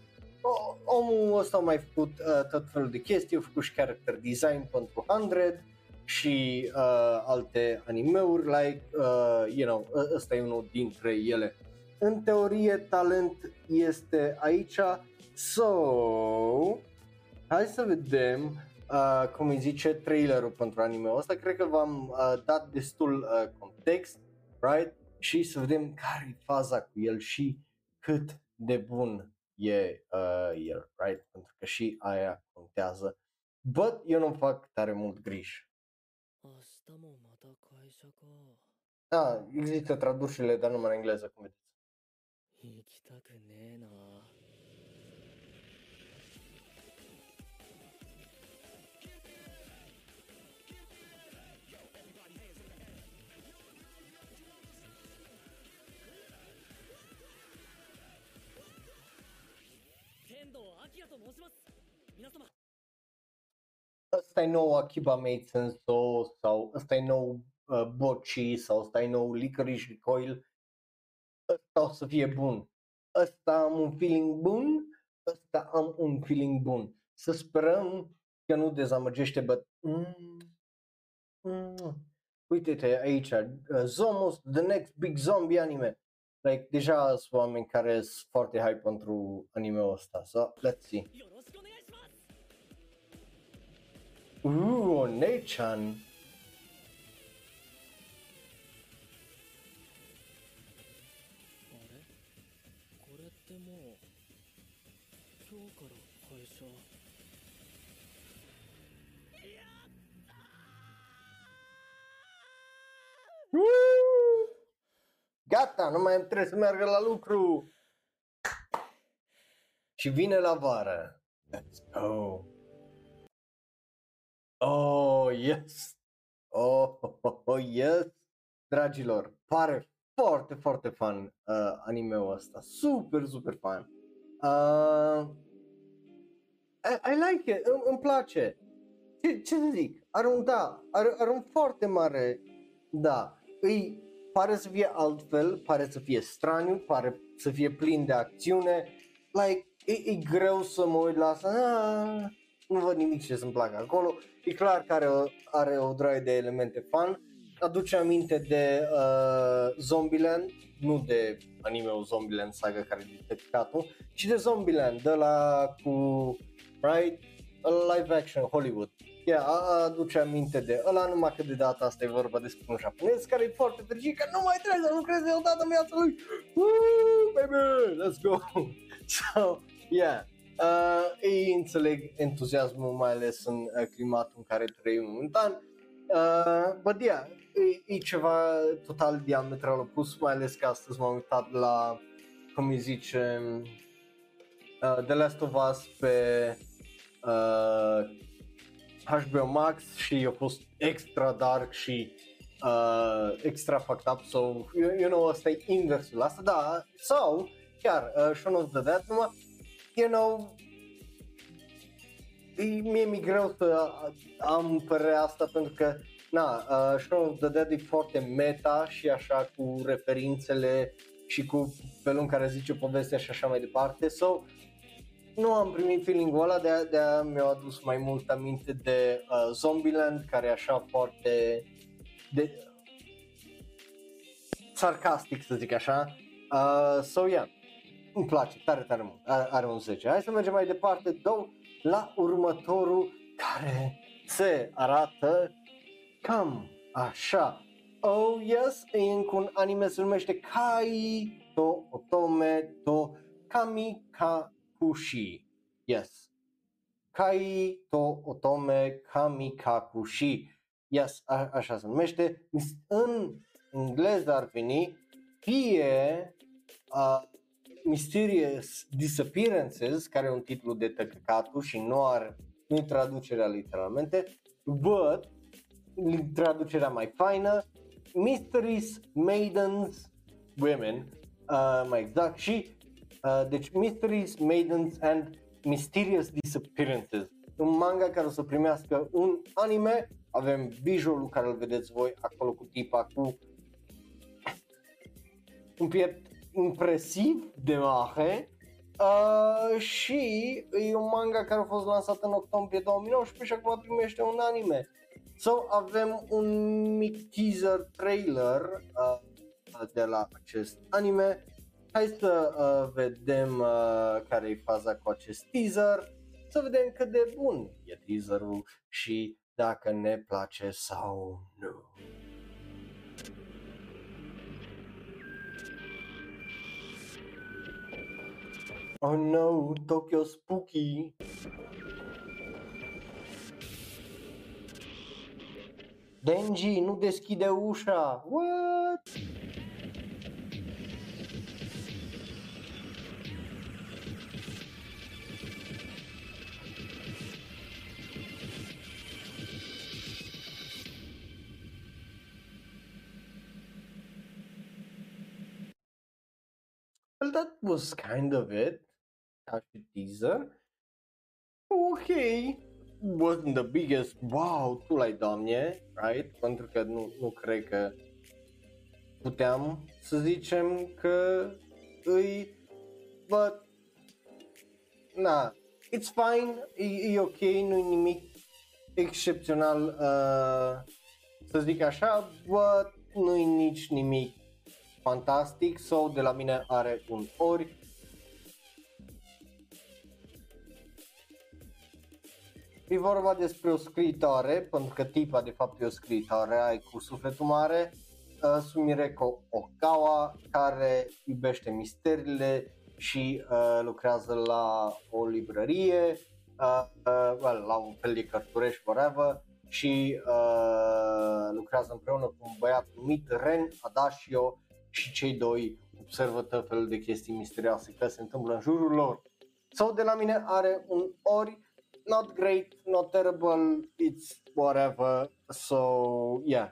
omul ăsta a mai făcut uh, tot felul de chestii, a făcut și character design pentru 100 și uh, alte animeuri, like, uh, you know, ă, ăsta e unul dintre ele. În teorie, talent este aici, so, hai să vedem uh, cum îi zice trailerul pentru anime ăsta, cred că v-am uh, dat destul uh, context, right? Și să vedem care e faza cu el și cât de bun e uh, el, right? Pentru că și aia contează. But eu nu fac tare mult griji. Da, există traducerile, dar numai în engleză, cum vedeți. Ăsta e nou Akiba Made Senso sau ăsta e nou uh, Bochi sau ăsta e nou Licorice Recoil, ăsta o să fie bun. Ăsta am un feeling bun, ăsta am un feeling bun. Să sperăm că nu dezamăgește, but... Mm, mm, uite-te aici, uh, Zomos, the next big zombie anime. Like, deja sunt oameni care sunt foarte hype pentru anime-ul ăsta, so let's see. Uuu, Nechan! Woo! Gata, nu mai trebuie să meargă la lucru. Și vine la vară. Let's go. Oh, yes. Oh, oh, oh yes. Dragilor, pare foarte, foarte fun uh, anime-ul ăsta. Super, super fun. Uh, I, I like it, îmi, îmi place. Ce, ce să zic? Are un da, are, are un foarte mare da. Îi pare să fie altfel, pare să fie straniu, pare să fie plin de acțiune. Like, e, e greu să mă uit la asta. Ah, nu văd nimic ce să-mi placă acolo. E clar că are o, are o droaie de elemente fun. Aduce aminte de uh, Zombieland, nu de anime-ul Zombieland Saga care e dedicatul, ci de Zombieland, de la cu, right, live action Hollywood. Yeah, a- aduce aminte de ăla, numai că de data asta e vorba despre un japonez care e foarte fericit că nu mai trebuie să lucreze odată în viața lui. Woo, baby, let's go! So, yeah, uh, ei înțeleg entuziasmul, mai ales în uh, climatul în care trăim momentan. Uh, but yeah, e, e ceva total diametral opus, mai ales că astăzi m-am uitat la, cum îi zice, uh, The Last of Us pe uh, HBO Max și a fost extra dark și uh, extra fucked up, so, you, you know, asta e inversul asta, da, sau, chiar, uh, Shaun of the Dead, numai, you know, e, mie mi greu să am părerea asta pentru că, na, uh, Shaun of the Dead e foarte meta și așa cu referințele și cu felul în care zice povestea și așa mai departe, so, nu am primit feeling-ul ăla, de-aia, de-aia mi-au adus mai mult aminte de uh, Zombieland, care e așa foarte de, sarcastic, să zic așa. Uh, so, yeah, îmi place tare, tare mult, are, are un 10. Hai să mergem mai departe, două, la următorul care se arată cam așa. Oh, yes, e încă un anime se numește Kai to Otome to Kamikakushi. Yes. Kai to Otome Kamikakushi. Yes, a- așa se numește. Mis- În engleză ar veni fie uh, Mysterious Disappearances, care e un titlu de tăcăcatul și nu are nu traducerea literalmente, but traducerea mai faină, Mysteries, Maidens, Women, uh, mai exact, și uh, deci Mysteries, Maidens and Mysterious Disappearances. Un manga care o să primească un anime, avem visualul care îl vedeți voi acolo cu tipa cu un piept impresiv de mare uh, și e un manga care a fost lansat în octombrie 2019 și acum primește un anime. So, avem un mic teaser trailer uh, de la acest anime. Hai să uh, vedem uh, care e faza cu acest teaser, să vedem cât de bun e teaserul și dacă ne place sau nu. Oh no, Tokyo Spooky. Denji, nu deschide ușa. What? That was kind of it. Ca și teaser. ok, wasn't the biggest wow, tu l-ai doamne, right? Pentru că nu, nu cred că puteam să zicem că îi, but, na, it's fine, e, e ok, nu e nimic excepțional, uh, să zic așa, but nu e nici nimic fantastic, so de la mine are un ori. E vorba despre o scriitoare, pentru că tipa de fapt e o scriitoare, ai cu sufletul mare, uh, Sumireko Okawa, care iubește misteriile și uh, lucrează la o librărie, uh, uh, well, la un fel de cărturești, whatever, și uh, lucrează împreună cu un băiat numit Ren Adashio și cei doi observă tot felul de chestii misterioase care se întâmplă în jurul lor. Sau de la mine are un ori, not great, not terrible, it's whatever, so yeah.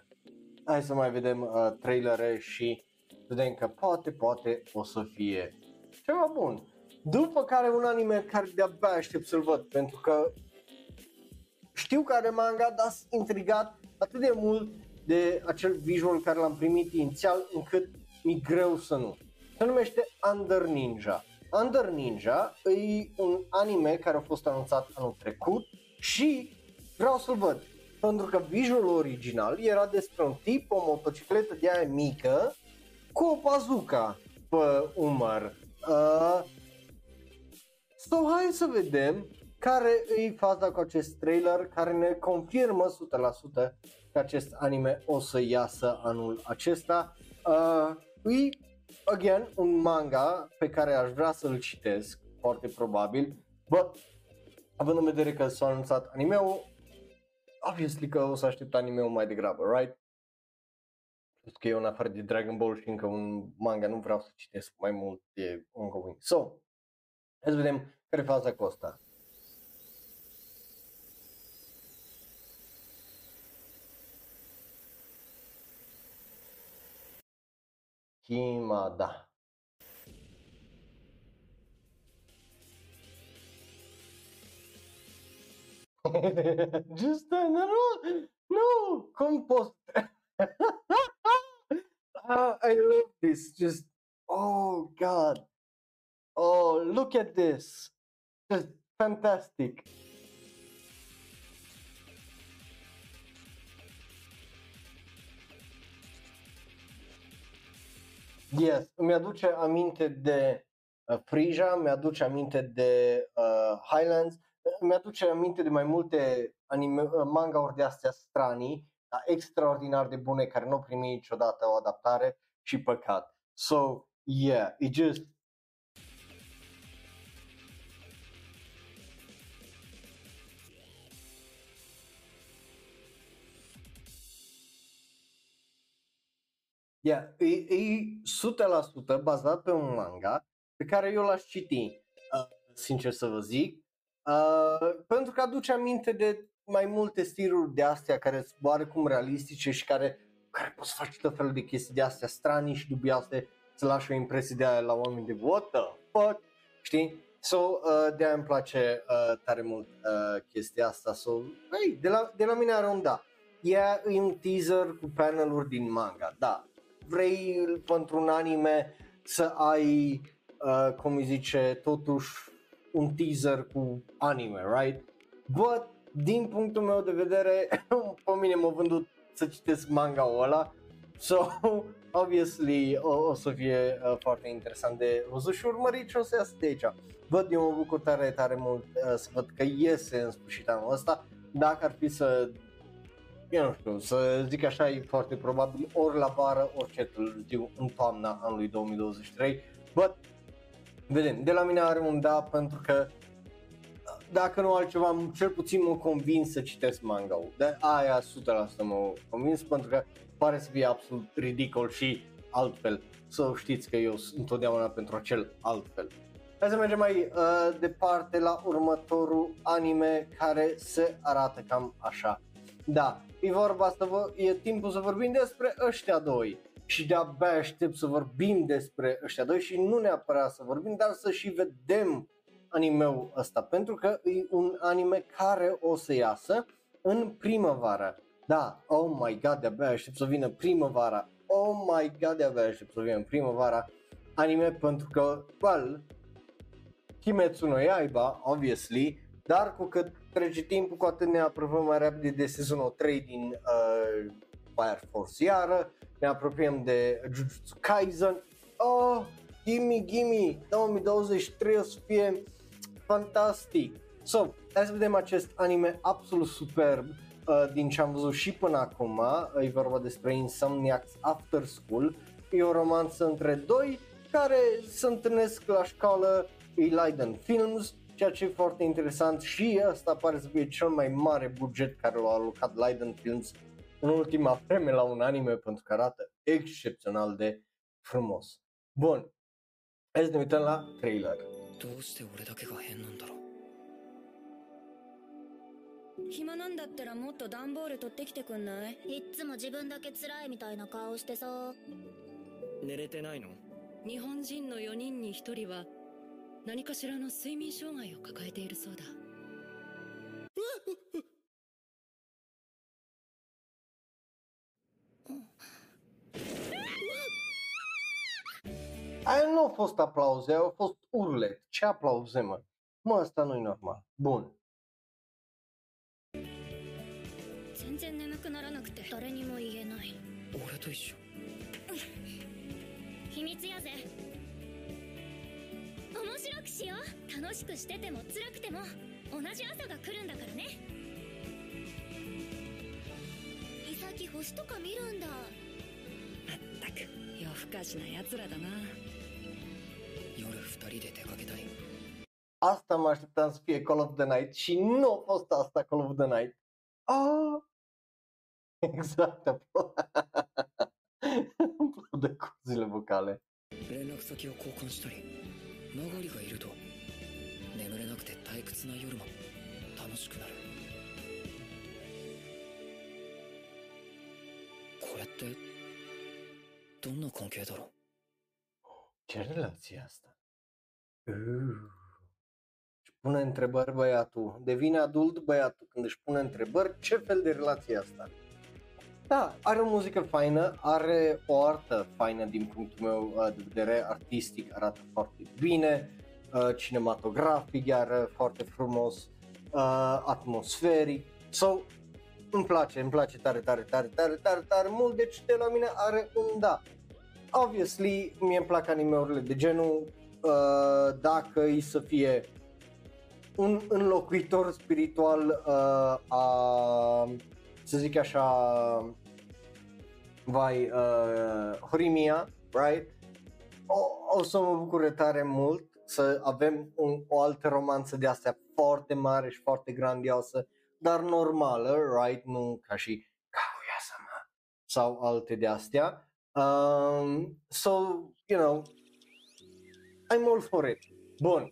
Hai să mai vedem uh, trailere și vedem că poate, poate o să fie ceva bun. După care un anime care de-abia aștept să-l văd, pentru că știu că are manga, dar sunt intrigat atât de mult de acel visual care l-am primit inițial, încât mi greu să nu. Se numește Under Ninja. Under Ninja e un anime care a fost anunțat anul trecut și vreau să-l văd. Pentru că visualul original era despre un tip, o motocicletă de aia mică, cu o bazuca pe umăr. Uh, so, hai să vedem care e faza cu acest trailer care ne confirmă 100% că acest anime o să iasă anul acesta. Uh, e, again, un manga pe care aș vrea să-l citesc, foarte probabil, but având în vedere că s-a anunțat anime-ul, obviously că o să aștept anime-ul mai degrabă, right? Pentru că e un afară de Dragon Ball și încă un manga, nu vreau să citesc mai mult de ongoing. So, hai să vedem care e faza cu asta. Kimada. Just uh, no, no, compost. Ah, I love this. Just oh god. Oh, look at this. Just fantastic. Yes, îmi aduce aminte de uh, Frisia, mi-aduce aminte de uh, Highlands, mi-aduce aminte de mai multe anime, uh, manga-uri de astea stranii, dar extraordinar de bune, care nu au primit niciodată o adaptare și păcat. So, yeah, it just Yeah, e, e 100% bazat pe un manga pe care eu l-aș citi, uh, sincer să vă zic, uh, pentru că aduce aminte de mai multe stiluri de astea care sunt oarecum realistice și care, care poți face tot felul de chestii de astea stranii și dubioase să lași o impresie de aia la oameni de what the fuck, știi? So, uh, de-aia îmi place uh, tare mult uh, chestia asta. So, hey, de la, de la mine are un da. Ea e un teaser cu paneluri din manga, da vrei pentru un anime să ai, uh, cum îi zice, totuși un teaser cu anime, right? But, din punctul meu de vedere, pe mine m-a vândut să citesc manga-ul ăla, so, obviously, o, o să fie uh, foarte interesant de văzut și urmărit ce o să iasă de aici. Văd, eu mă bucur tare, tare mult uh, să văd că iese în sfârșit anul ăsta, dacă ar fi să eu nu știu, să zic așa, e foarte probabil ori la vară, ori ce târziu în toamna anului 2023. But, vedem, de la mine are un da pentru că dacă nu altceva, cel puțin mă convins să citesc manga-ul. De aia 100% mă convins pentru că pare să fie absolut ridicol și altfel. Să știți că eu sunt întotdeauna pentru acel altfel. Hai să mergem mai uh, departe la următorul anime care se arată cam așa. Da, e vorba să vă, e timpul să vorbim despre ăștia doi și de-abia aștept să vorbim despre ăștia doi și nu neapărat să vorbim, dar să și vedem animeul ăsta pentru că e un anime care o să iasă în primăvară. Da, oh my god, de-abia aștept să vină primăvara. Oh my god, de-abia aștept să vină primăvara anime pentru că, well, Kimetsu no Yaiba, obviously, dar cu cât trece timpul, cu atât ne apropiem mai repede de sezonul 3 din uh, Fire Force iară, ne apropiem de Jujutsu Kaisen. Oh, gimme, gimme, 2023 o să fie fantastic. So, hai să vedem acest anime absolut superb uh, din ce am văzut și până acum. E vorba despre Insomniacs After School. E o romanță între doi care se întâlnesc la școală, e Leiden Films, ceea ce e foarte interesant și asta pare să fie cel mai mare buget care l-a alocat Leiden Films în ultima vreme la un anime pentru că arată excepțional de frumos. Bun, hai să ne uităm la trailer. どうして俺だけが変なんだろう暇なんだったらもっと段ボール取ってきてくんないいっつも自分だけ辛いみたいな顔してさ寝れてないの日本人の4人に1人は 何かしらの睡眠障害を抱えているそうだ Aia nu au fost aplauze, au fost urlet. Ce aplauze, mă? Mă, asta nu-i normal. Bun. 全然眠くならなくて誰にも言えない俺と一緒秘密やぜ面白くしよう楽しくしてても辛くても同じ朝が来るんだからねイサキ星とか見るんだまったく夜更かしな奴らだな夜二人で出かけたい Asta mă așteptam să fie Call of the Night și nu a fost asta Call of the Night. Ah! Exact, de cozile vocale. 連絡先を交換したりマガリがいると眠れなくて退屈な夜も楽しくなるこれってどんな関係だろ Ce relație e asta? Uh. Își pune întrebări băiatul. Devine adult băiatul când își pune întrebări. Ce fel de relație e asta? Da, are o muzică faină, are o artă faină din punctul meu uh, de vedere artistic, arată foarte bine, uh, cinematografic iar foarte frumos, uh, atmosferic. So, îmi place, îmi place tare, tare, tare, tare, tare, tare mult, deci de la mine are un da. Obviously, mie îmi plac animeurile de genul, uh, dacă îi să fie un înlocuitor spiritual uh, a, să zic așa, vai, uh, Horimia, right? O, o să mă bucure tare mult să avem un, o altă romanță de astea foarte mare și foarte grandioasă, dar normală, right? Nu ca și Kaguya-sama sau alte de astea. Um, so, you know, I'm all for it. Bun,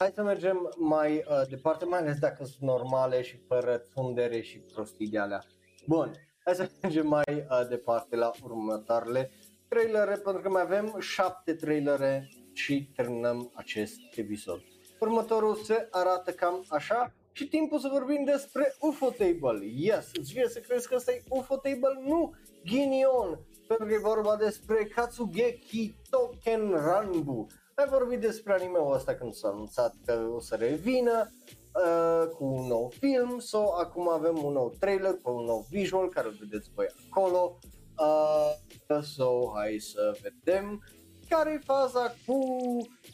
hai să mergem mai uh, departe, mai ales dacă sunt normale și fără țundere și prostii de alea. Bun, hai să mergem mai uh, departe la următoarele trailere, pentru că mai avem șapte trailere și terminăm acest episod. Următorul se arată cam așa și timpul să vorbim despre UFO Table. Yes, îți vine să crezi că ăsta e UFO Table? Nu, Ghinion, pentru că e vorba despre Katsugeki Token Ranbu. Ați vorbit despre anime-ul ăsta când s-a anunțat că o să revină uh, cu un nou film, so acum avem un nou trailer cu un nou visual care îl vedeți voi acolo. Uh, so hai să vedem care e faza cu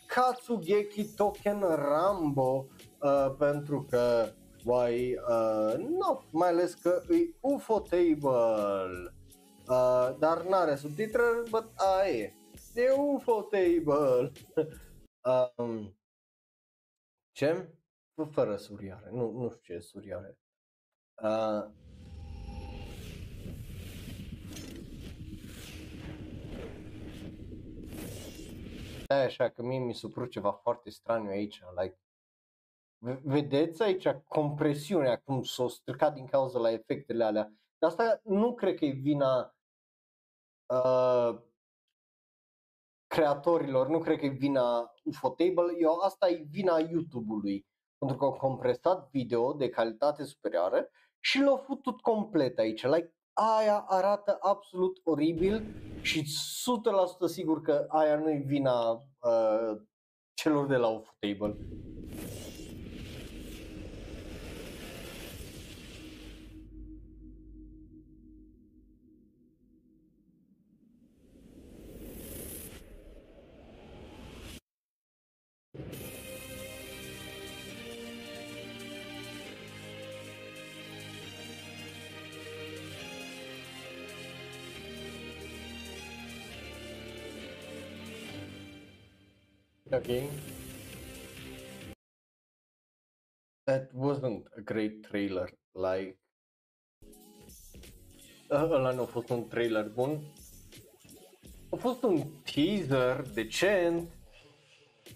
Katsugeki Token Rambo uh, pentru că why, uh, no, mai ales că e UFO Table uh, dar n-are subtitrări, but aia e de UFO Table um, ce? Fără surioare, nu, nu știu ce e surioare uh, Da, așa că mie mi se părut ceva foarte straniu aici, like, v- vedeți aici compresiunea cum s-a stricat din cauza la efectele alea, dar asta nu cred că e vina uh, creatorilor, nu cred că e vina Ufotable, eu asta e vina YouTube-ului, pentru că au compresat video de calitate superioară și l-au futut complet aici, like, aia arată absolut oribil și 100% sigur că aia nu e vina uh, celor de la Ufotable. Okay. That wasn't a great trailer, like... Ă- Ăla nu a fost un trailer bun. A fost un teaser decent,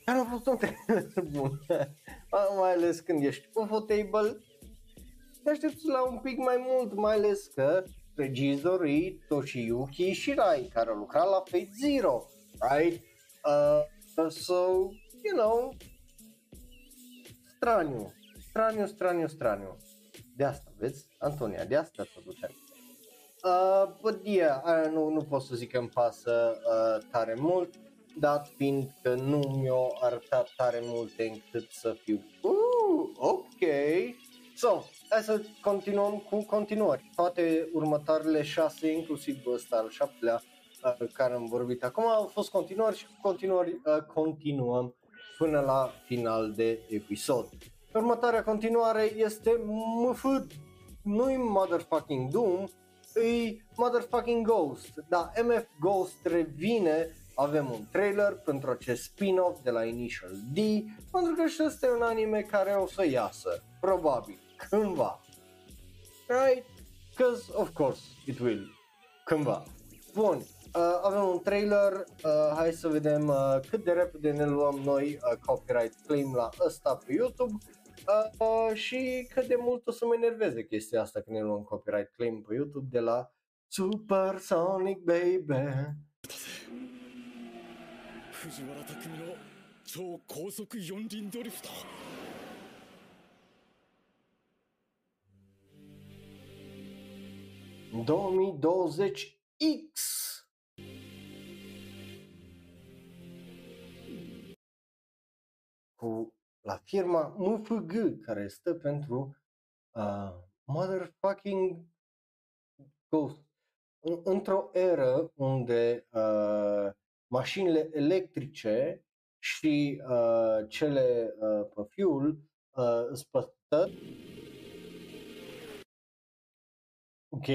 dar nu a fost un trailer bun. mai ales când ești comfortable, te aștepți la un pic mai mult, mai ales că regizorii Toshiyuki Shirai, care a lucrat la Fate Zero, right? Uh, so, you know, straniu, straniu, straniu, straniu. De asta, vezi, Antonia, de asta să ducem. Uh, but yeah, uh, nu, nu pot să zic că îmi pasă uh, tare mult, dat fiind că nu mi-o arătat tare multe încât să fiu, uh, ok. So, hai să continuăm cu continuări. Toate următoarele șase, inclusiv ăsta al șaptelea, uh, care am vorbit acum, au fost continuări și cu continuări uh, continuăm până la final de episod. Următoarea continuare este MF, nu-i Motherfucking Doom, e Motherfucking Ghost. Da, MF Ghost revine, avem un trailer pentru acest spin-off de la Initial D, pentru că și ăsta e un anime care o să iasă, probabil, cândva. Right? Because of course it will. Cândva. Bun, uh, avem un trailer, uh, hai să vedem uh, cât de repede ne luăm noi uh, copyright claim la ăsta pe YouTube uh, uh, și cât de mult o să mă enerveze chestia asta când ne luăm copyright claim pe YouTube de la Supersonic Baby. 藤原拓海の超高速四輪ドリフト 2020X cu la firma MFG care stă pentru uh, motherfucking ghost. În- într-o eră unde uh, mașinile electrice și uh, cele uh, pe fuel uh, sunt păstrări Ok,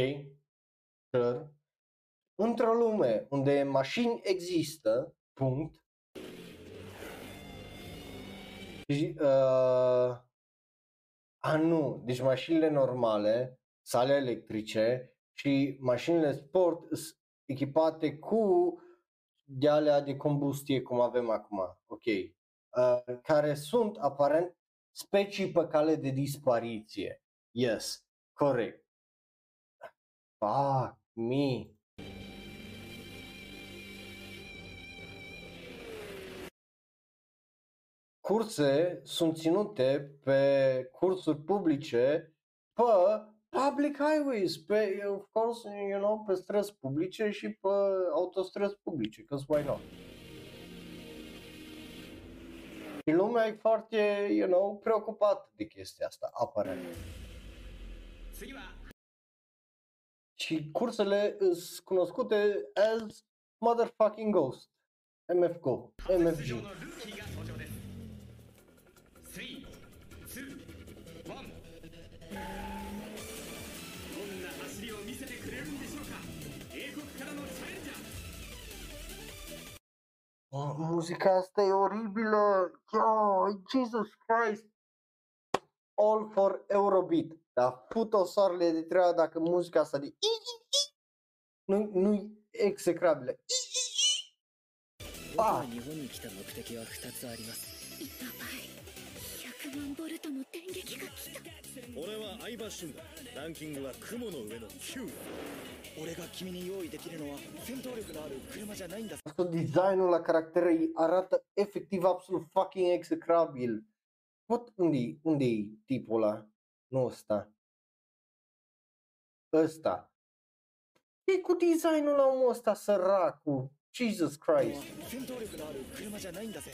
sure. Într-o lume unde mașini există, punct, și, uh, a nu, deci mașinile normale, sale electrice și mașinile sport sunt echipate cu de alea de combustie cum avem acum, ok, uh, care sunt aparent specii pe cale de dispariție. Yes, corect. Fuck me. Curse sunt ținute pe cursuri publice pe public highways, pe, of course, you know, pe străzi publice și pe autostrăzi publice, because why not? Și lumea e foarte, you know, preocupată de chestia asta, aparent. Și cursele sunt cunoscute as motherfucking ghost. MFGO, MFG. muzica asta e oribilă. Yo, Jesus Christ. All for Eurobeat. Dar puto soarele de treaba dacă muzica asta de i, i, i, nu, nu execrabilă. I, i, i. 僕が Ah, 日本に来た目的は2つありますいたばい100万ボルトの電撃が来た俺は相葉俊だランキングは雲の上の9 俺が君に用意できるのは戦闘力のある車じゃないんだ。このデザインのラカラクテリーアラタエフェクティブアプソルファキンエクセクラビル。ポッウンディ、ウンディ、ティポラ、ノスタ。ウスタ。ディコデザインのラモスタサラク、ジーズスクライス。戦闘力のある車じゃないんだぜ。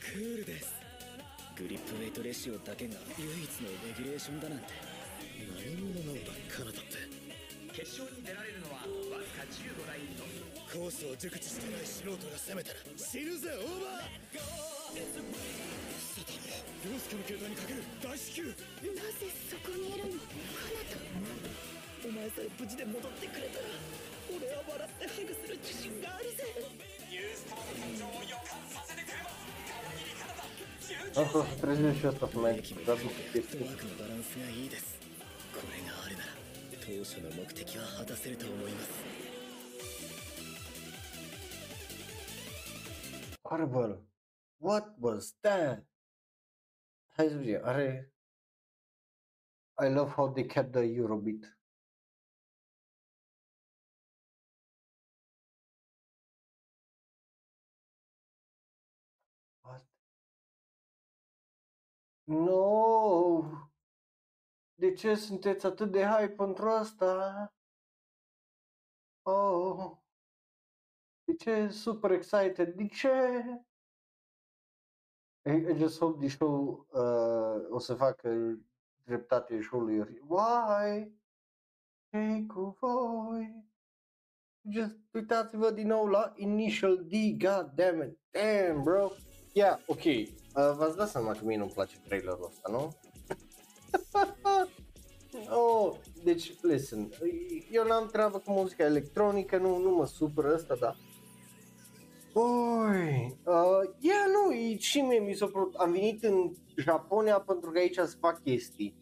クールです。グリップウェイトレシオだけが唯一のレギュレーションだなんて。何者なのだ、カナダって。決勝に出られるのはわずか15台のみ。コースを熟知してない素人が攻めたら死ぬぜオーバー。凌介の携帯にかける大至急なぜそこにいるのお前さえ無事で戻ってくれたら俺は笑ってハグする。自信があるぜッ chestii. トワークのバランスがいいです。これ当初の目的は果たせると思います Horrible. What was that? Hai să vedem, are... I love how they kept the Eurobeat. What? No! De ce sunteți atât de hype pentru asta? Oh! De ce super excited? De ce? I, I just hope the show uh, o să facă dreptate show-ului. Why? Ce cu voi? Just uitați-vă din nou la Initial D, god damn it, damn bro. Yeah, ok, uh, v-ați dat seama că mie nu-mi place trailerul ăsta, nu? Oh, deci, listen, eu n-am treabă cu muzica electronică, nu, nu mă supără ăsta, dar Oi, uh, yeah, nu, e, și mie mi s-a părut, am venit în Japonia pentru că aici se fac chestii.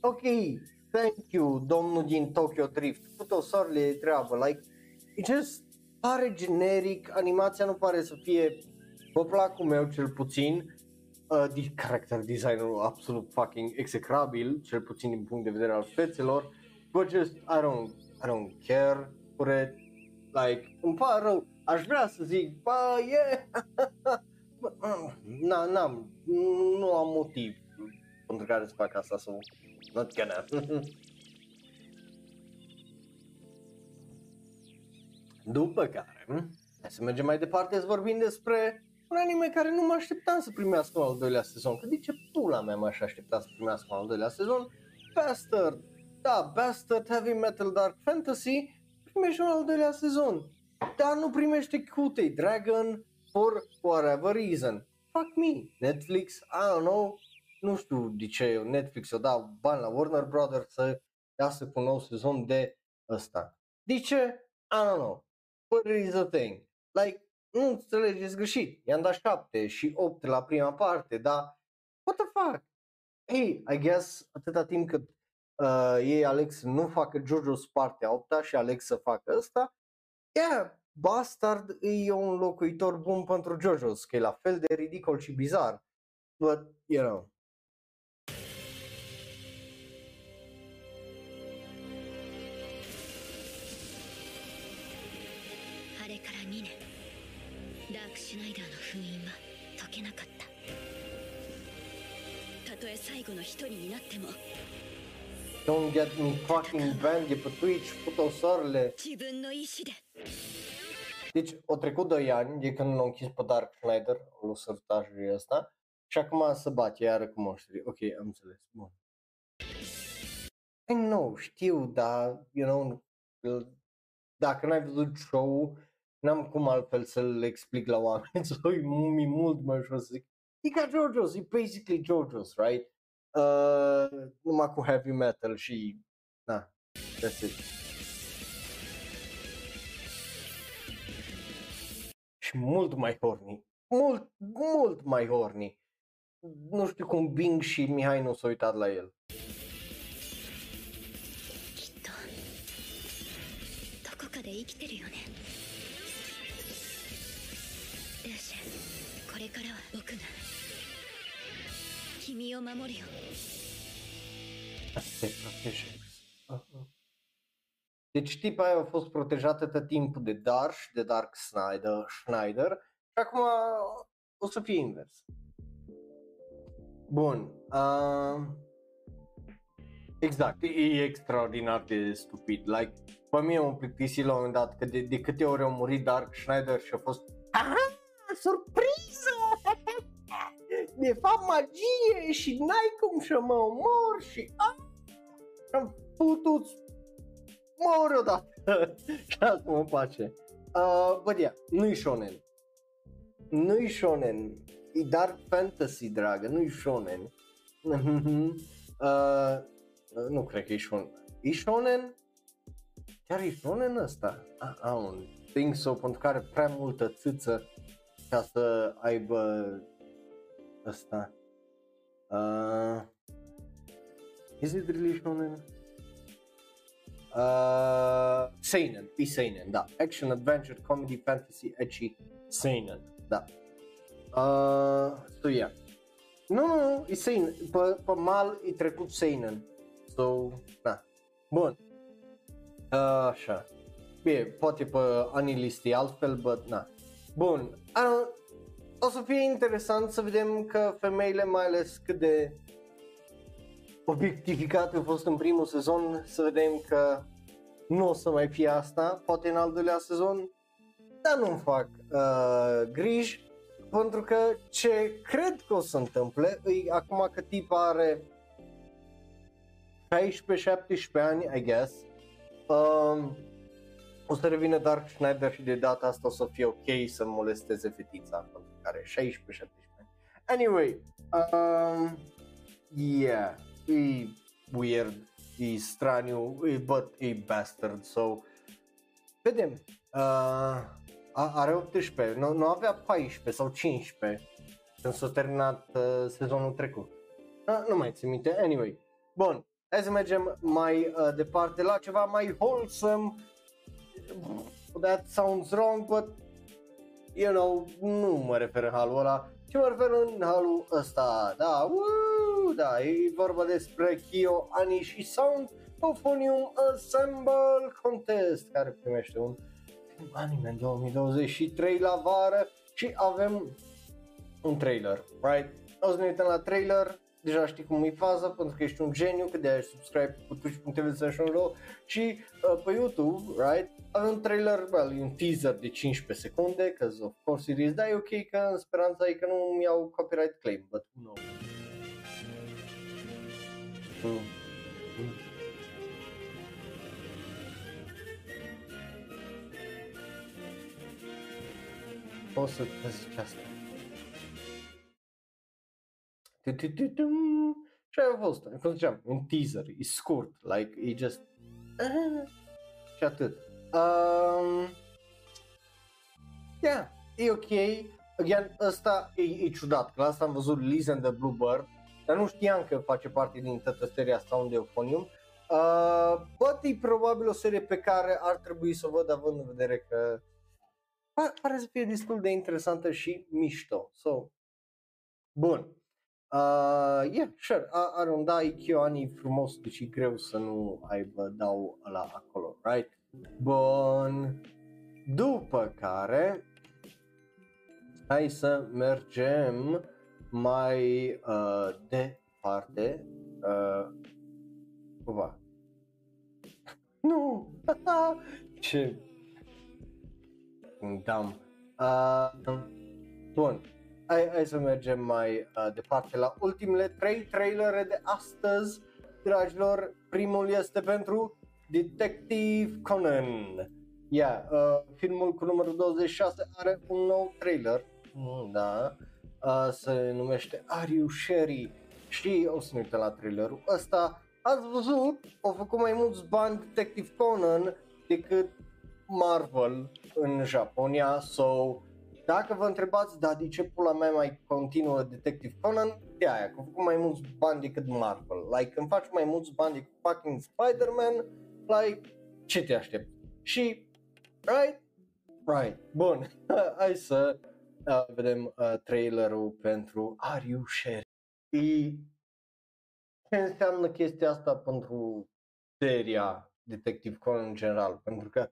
Ok, thank you, domnul din Tokyo Drift, fut-o soarele de treabă, like, it just pare generic, animația nu pare să fie pe placul meu cel puțin, uh, de character design-ul absolut fucking execrabil, cel puțin din punct de vedere al fețelor, but just, I don't, I don't care for it, like, îmi pare rău, aș vrea să zic, bă, yeah, Bă, na, n-am, nu am motiv pentru care să fac asta, so, not gonna. După care, hai să mergem mai departe să vorbim despre un anime care nu mă așteptam să primească un al doilea sezon. Că de ce pula mea m-aș aștepta să primească un al doilea sezon? Bastard! Da, Bastard Heavy Metal Dark Fantasy primește un al doilea sezon. Dar nu primește Kutei Dragon for whatever reason. Fuck me. Netflix, I don't know, nu știu de ce Netflix o dau bani la Warner Brothers să iasă cu un nou sezon de ăsta. De ce? I don't know. But it is a thing. Like, nu înțelegeți greșit. I-am dat 7 și 8 la prima parte, dar what the fuck? Hey, I guess atâta timp cât uh, ei aleg să nu facă JoJo's partea 8 și aleg să facă ăsta, yeah, Bastard e un locuitor bun pentru JoJo's, că e la fel de ridicol și bizar. But, you know, 最後の一人になっても don't get me fucking banned de pe Twitch, puto soarele. 自分の意志で Deci, au trecut 2 ani de când l-au închis pe Dark Schneider, o sărtajul ăsta, și acum se bate iară cu monștri. Ok, am înțeles. Bun. I know, știu, dar, you know, dacă n-ai văzut show n-am cum altfel să-l explic la oameni, so e mi mult mai ușor să zic. E ca JoJo's, e basically JoJo's, right? Uh, numai cu heavy metal și, na, that's it. Și mult mai horny, mult, mult mai horny. Nu știu cum Bing și Mihai nu s-au uitat la el. きっとどこかで生きてるよねルーシェこれからは僕が 君を守るよ Asta e Protection. Uh-uh. Deci tipa aia a fost protejată tot timpul de Dar și de Dark Snyder, Schneider și acum o să fie invers. Bun. Uh, exact, e extraordinar de stupid. Like, pe mine m-a plictisit la un moment dat că de, de câte ori a murit Dark Schneider și a fost Aha, surpriză! De fapt magie și n-ai cum să mă omor și ah, am putut mor odată și asta mă place. Uh, bă, yeah, nu-i shonen. Nu-i shonen. E dark fantasy, dragă, nu-i shonen. uh, nu cred că e shonen. E shonen? Chiar e shonen ăsta? I, I don't think so, pentru că are prea multă țâță ca să aibă ăsta. Uh, is it really shonen? Uh, seinen, e seinen, da. Action, adventure, comedy, fantasy, edgy, seinen, da. Uh, so yeah. Nu, nu, nu, e seinen. Pe, pe mal e trecut seinen. So, da. Bun. Uh, așa. Bine, poate pe Anilist e altfel, but na. Bun. Uh, o să fie interesant să vedem că femeile, mai ales cât de obiectificate au fost în primul sezon, să vedem că nu o să mai fie asta, poate în al doilea sezon, dar nu-mi fac uh, griji, pentru că ce cred că o să întâmple, e acum că tipa are 16-17 ani, I guess, um, o să revină Dark Schneider și de data asta o să fie ok să molesteze fetița, pentru care 16-17 ani. Anyway, um, yeah, e weird, e straniu, e, but e bastard, so vedem. Uh, are 18, nu, nu avea 14 sau 15 când s-a terminat uh, sezonul trecut. Uh, nu mai țin minte, anyway. Bun, hai să mergem mai uh, departe la ceva mai wholesome. That sounds wrong, but you know, nu mă refer în halul ăla, ci mă refer în halul ăsta, da, woo, da, e vorba despre Kyo Ani și Sound Euphonium Ensemble Contest, care primește un film anime în 2023 la vară și avem un trailer, right? O să ne uităm la trailer, deja știi cum e faza, pentru că ești un geniu, că de-aia ești subscribe cu twitch.tv și uh, pe YouTube, right? Avem un trailer, well, un teaser de 15 secunde, că of course it is, dar e ok că în speranța e că nu îmi iau copyright claim, but who knows. Mm. Mm. O să te zici asta. Tu-tu-tu-tum. Și aia a fost, cum ziceam, un teaser, e scurt, like, e just... ah, Și atât. Um, yeah, e ok. Again, ăsta e, e ciudat, că la asta am văzut Liz and the Bluebird, dar nu știam că face parte din toată seria Sound Euphonium. Uh, but e probabil o serie pe care ar trebui să o văd având în vedere că pa- pare să fie destul de interesantă și mișto. So, bun. Uh, yeah, sure, A- are un da, Ikioani frumos, deci e greu să nu aibă dau la acolo, right? Bun. După care, hai să mergem mai uh, departe. Uh, va. Nu! Ce dam. Uh, bun, hai, hai să mergem mai uh, departe la ultimele trei trailere de astăzi, dragilor. Primul este pentru Detective Conan. Yeah, uh, filmul cu numărul 26 are un nou trailer, mm, da, uh, se numește Are You Sherry și o să ne uităm la trailerul ăsta. Ați văzut, au făcut mai mulți bani Detective Conan decât Marvel în Japonia, so dacă vă întrebați, da, de ce pula mea mai continuă Detective Conan, de aia, că au făcut mai mulți bani decât Marvel. Like, când faci mai mulți bani decât fucking Spider-Man, like, ce te aștept? Și, right? Right, bun, hai să uh, vedem uh, trailerul pentru Are You Sherry? E... Ce înseamnă chestia asta pentru seria Detective Conan în general, pentru că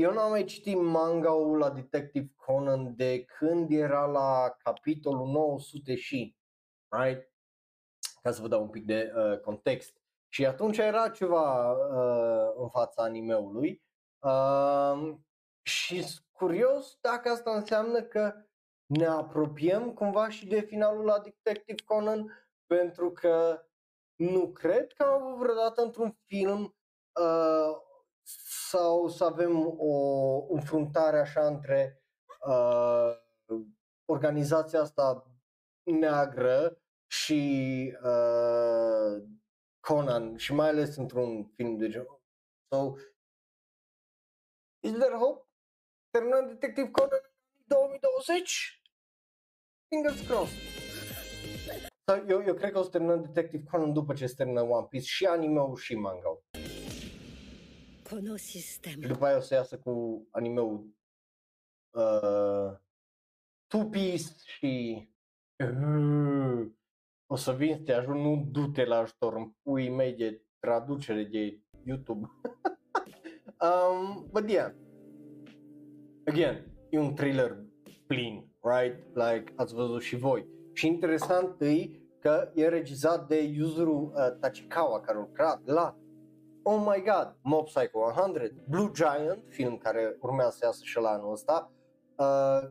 eu n-am mai citit manga-ul la Detective Conan de când era la capitolul 900 și, right? Ca să vă dau un pic de uh, context. Și atunci era ceva uh, în fața animeului uh, și sunt curios dacă asta înseamnă că ne apropiem cumva și de finalul la Detective Conan, pentru că nu cred că am avut vreodată într-un film uh, sau să avem o înfruntare așa între uh, organizația asta neagră și uh, Conan și mai ales într-un film de genul. So, is there hope? Terminăm Detective Conan 2020? Fingers crossed. Sau eu, eu cred că o să terminăm Detective Conan după ce se termină One Piece și anime-ul și manga-ul. Și după aia o să iasă cu animeul uh, Two Piece și uh, o să vin să te ajut, nu du-te la ajutor în pui mei traducere de YouTube. um, but yeah, again, e un thriller plin, right? Like ați văzut și voi. Și interesant e că e regizat de Yuzuru uh, Tachikawa, care a lucrat la Oh my god, Mob Psycho 100, Blue Giant, film care urmează să iasă și la anul ăsta, uh,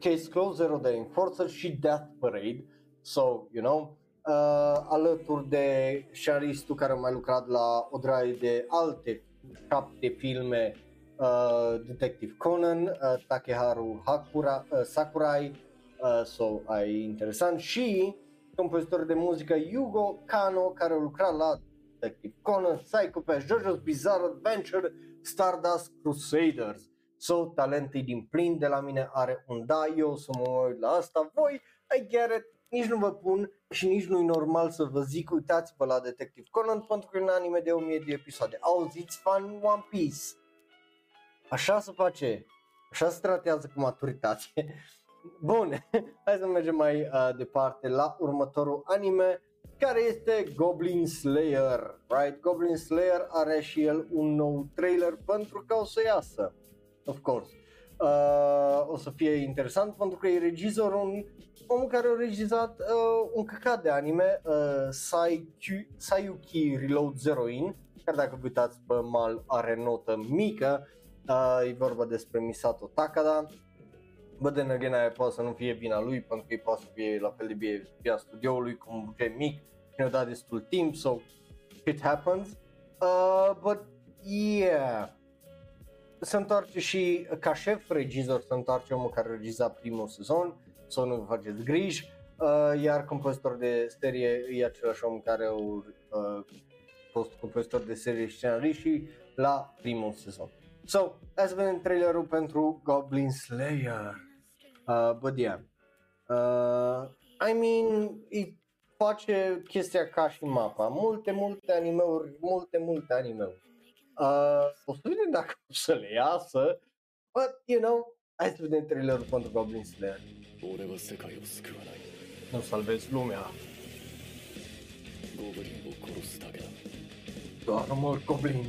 Case Closed, Zero Day Enforcer și Death Parade. So, you know, uh, alături de scenaristul care a mai lucrat la o draie de alte șapte filme, uh, Detective Conan, uh, Takeharu Hakura, uh, Sakurai, uh, so, ai interesant, și compozitor de muzică Yugo Kano, care a lucrat la Detective Conan, Psycho Pass, JoJo's Bizarre Adventure, Stardust Crusaders. So, talentul din plin de la mine are un da, eu o să mă uit la asta, voi, I get it, nici nu vă pun și nici nu e normal să vă zic, uitați-vă la Detective Conan pentru că e un anime de 1000 de episoade. Auziți fan One Piece. Așa se face, așa se tratează cu maturitate. Bun, hai să mergem mai uh, departe la următorul anime care este Goblin Slayer, right? Goblin Slayer are și el un nou trailer pentru că o să iasă, of course. Uh, o să fie interesant pentru că e regizorul, un om care a regizat uh, un căcat de anime, uh, Sayuki, Sayuki Reload Zeroin, care dacă vă uitați pe mal are notă mică, uh, e vorba despre Misato Takada, Bă, de again, aia poate să nu fie vina lui, pentru că poate să fie la fel de bine via studioului, cu un buget mic, și ne-a dat destul timp, so it happens. Uh, but yeah, se întoarce și ca șef regizor, se întoarce omul care regiza primul sezon, să nu vă faceți griji, uh, iar compozitor de serie e același om care a uh, fost compozitor de serie și scenarist și la primul sezon. So, hai să vedem trailerul pentru Goblin Slayer. Uh, but yeah. Uh, I mean, it face chestia ca și mapa. Multe, multe animeuri, multe, multe animeuri. Uh, o să vedem dacă o să le iasă, but, you know, hai să vedem trailerul pentru Goblin Slayer. Nu salvezi lumea. Doar omor Goblin.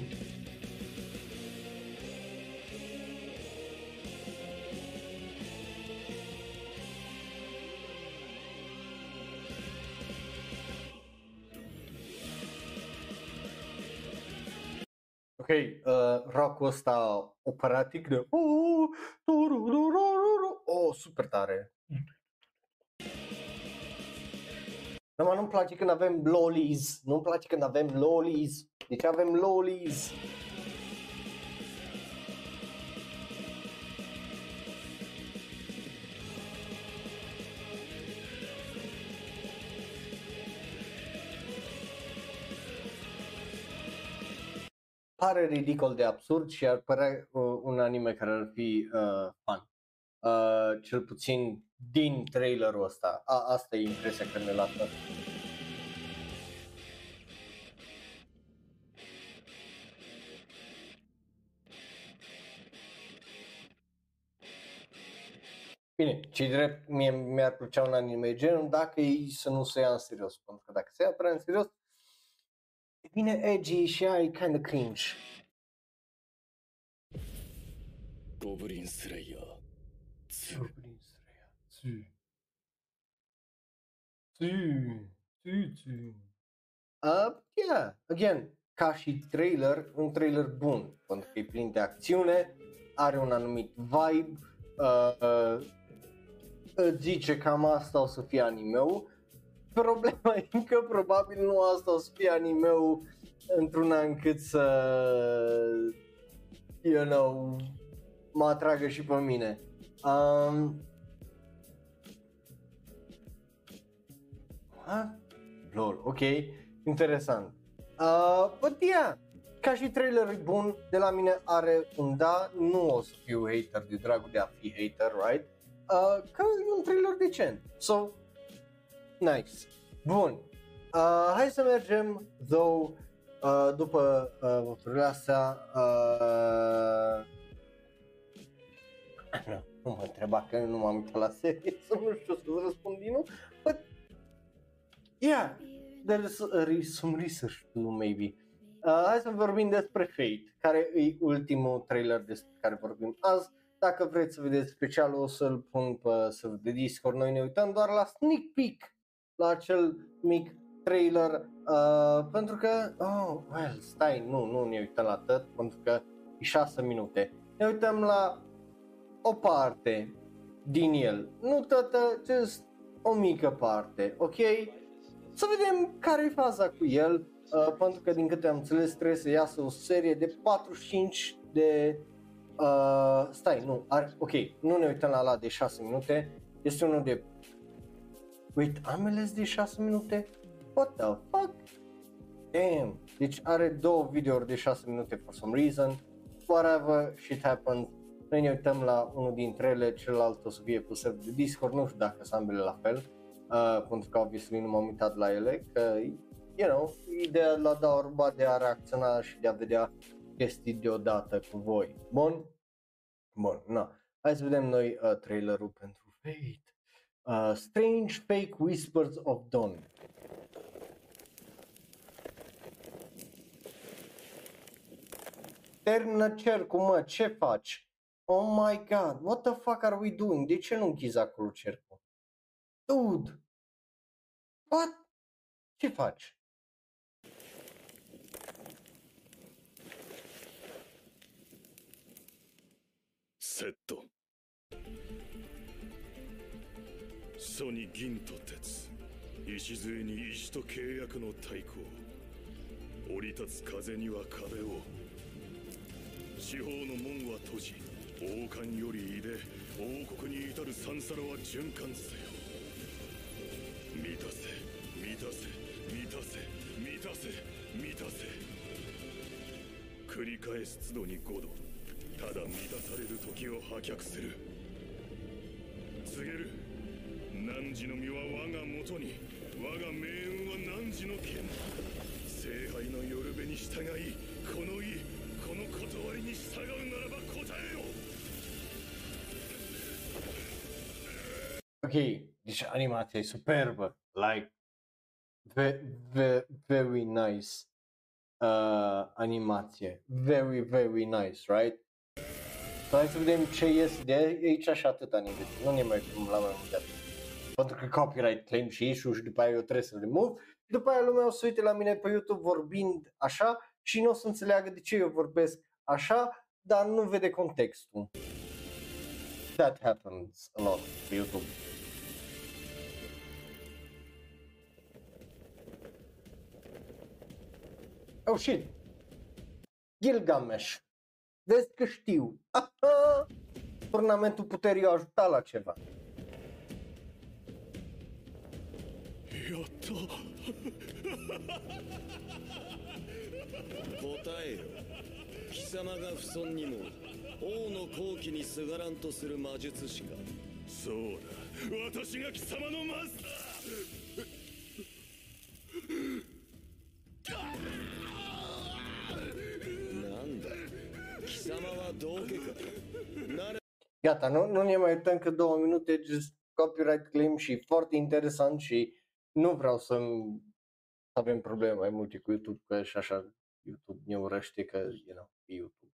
Ok, uh, rock-ul ăsta operatic de oh, tururururu, oh, super tare. Da, mă, nu-mi place când avem lolis, nu-mi place când avem lolis. De ce avem lolis? Pare ridicol de absurd și ar părea uh, un anime care ar fi uh, fun. Uh, cel puțin din trailerul ăsta. A, asta e impresia care ne lasă. Bine, ce drept, mie mi-ar plăcea un anime genul dacă ei să nu se ia în serios, pentru că dacă se ia prea în serios, devine edgy și ai kind of cringe. Goblin Slayer. Goblin Slayer. Ți. Ți. Ți, ți. Uh, yeah, again, ca și trailer, un trailer bun, pentru că e plin de acțiune, are un anumit vibe, uh, uh, uh zice cam asta o să fie anime-ul, Problema e că probabil nu asta o să fie animeu într-una încât să, you know, mă atragă și pe mine. Um, what? Lol, ok, interesant. Uh, but yeah, ca și trailer e bun, de la mine are un da, nu o să fiu hater de dragul de a fi hater, right? Uh, că e un trailer decent. So, nice. Bun. Uh, hai să mergem, though, uh, după uh, voturile astea, uh, nu, nu mă întreba că nu m-am uitat la serie, să nu știu să răspund din nou, but yeah, there is uh, some research to do maybe. Uh, hai să vorbim despre Fate, care e ultimul trailer despre care vorbim azi. Dacă vreți să vedeți specialul, o să-l pun pe server de Discord. Noi ne uităm doar la sneak peek, la acel mic trailer, uh, pentru că, oh, well, stai, nu, nu ne uităm la tot, pentru că e 6 minute. Ne uităm la o parte din el, nu toată, just o mică parte, ok? Să vedem care e faza cu el, uh, pentru că din câte am înțeles trebuie să iasă o serie de 45 de... Uh, stai, nu, are, ok, nu ne uităm la la de 6 minute, este unul de... Wait, ambele sunt de 6 minute? What the fuck? Damn, deci are două videouri de 6 minute for some reason, whatever shit happened, noi ne uităm la unul dintre ele, celălalt o să fie pe server de Discord, nu știu dacă sunt ambele la fel, uh, pentru că obviously nu m-am uitat la ele, că, you know, ideea la da orba de a reacționa și de a vedea chestii deodată cu voi. Bun? Bun, na. Hai să vedem noi uh, trailerul pentru Fate. Uh, Strange Fake Whispers of Dawn. Termină cercul, mă, ce faci? Oh my god, what the fuck are we doing? De ce nu închizi acolo cercul? Dude! What? Ce faci? セット楚に銀と鉄。礎に石と契約の対抗降り立つ風には壁を。四方の門は閉じ王冠より入れ王国に至る三皿は循環せよ。満たせ満たせ満たせ満たせ満たせ。繰り返す都度に五度ただ満たされる時を破却する。告げる。汝の身は我がもとに我が命運は汝の剣聖杯の夜べに従いこの意この断りに従うならば答えよ Ok, deci animația e superb, like, ve- ve- very nice uh, animație, very, very nice, right? So, hai să vedem ce iese de aici și atâta ne vedem, nu ne mai la mai multe. Pentru că copyright claim și issue și după aia eu trebuie să remove și după aia lumea o să uite la mine pe YouTube vorbind așa și nu o să înțeleagă de ce eu vorbesc așa, dar nu vede contextul. That happens a lot pe YouTube. Oh shit! Gilgamesh! Vezi că știu! Aha! Turnamentul puterii a ajutat la ceva. やった答えよ貴様が不尊にも王の好機にすがらんとする魔術師かそうだ私が貴様のマスなんだ貴様は道家かなれ Gata, nu, nu ne mai uităm că două minute, just copyright claim și foarte interesant și nu vreau să să avem probleme mai multe cu YouTube, că și așa YouTube ne urăște că, you know, e YouTube.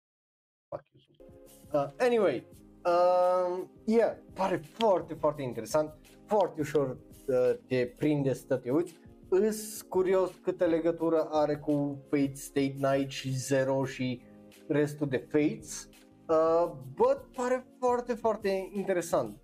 Fuck YouTube. Uh, anyway, uh, yeah, pare foarte, foarte interesant, foarte ușor uh, te prinde să te uiți. Îs curios câtă legătură are cu Fate State Night și Zero și restul de Fates. Uh, but pare foarte, foarte interesant.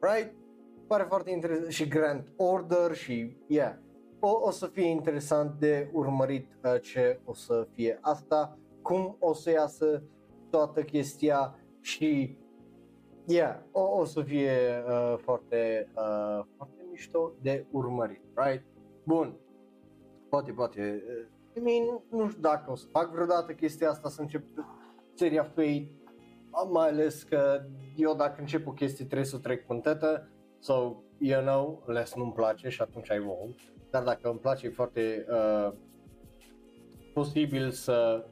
Right? Pare foarte interesant și Grand Order și yeah. O, o să fie interesant de urmărit uh, ce o să fie asta, cum o să iasă toată chestia și yeah, o, o să fie uh, foarte, uh, foarte mișto de urmărit, right? Bun, poate, poate, uh, I mean, nu știu dacă o să fac vreodată chestia asta să încep seria Fate, mai ales că eu dacă încep o chestie trebuie să o trec pântetă, so, you know, unless nu-mi place și atunci I won't, dar dacă îmi place e foarte uh, posibil să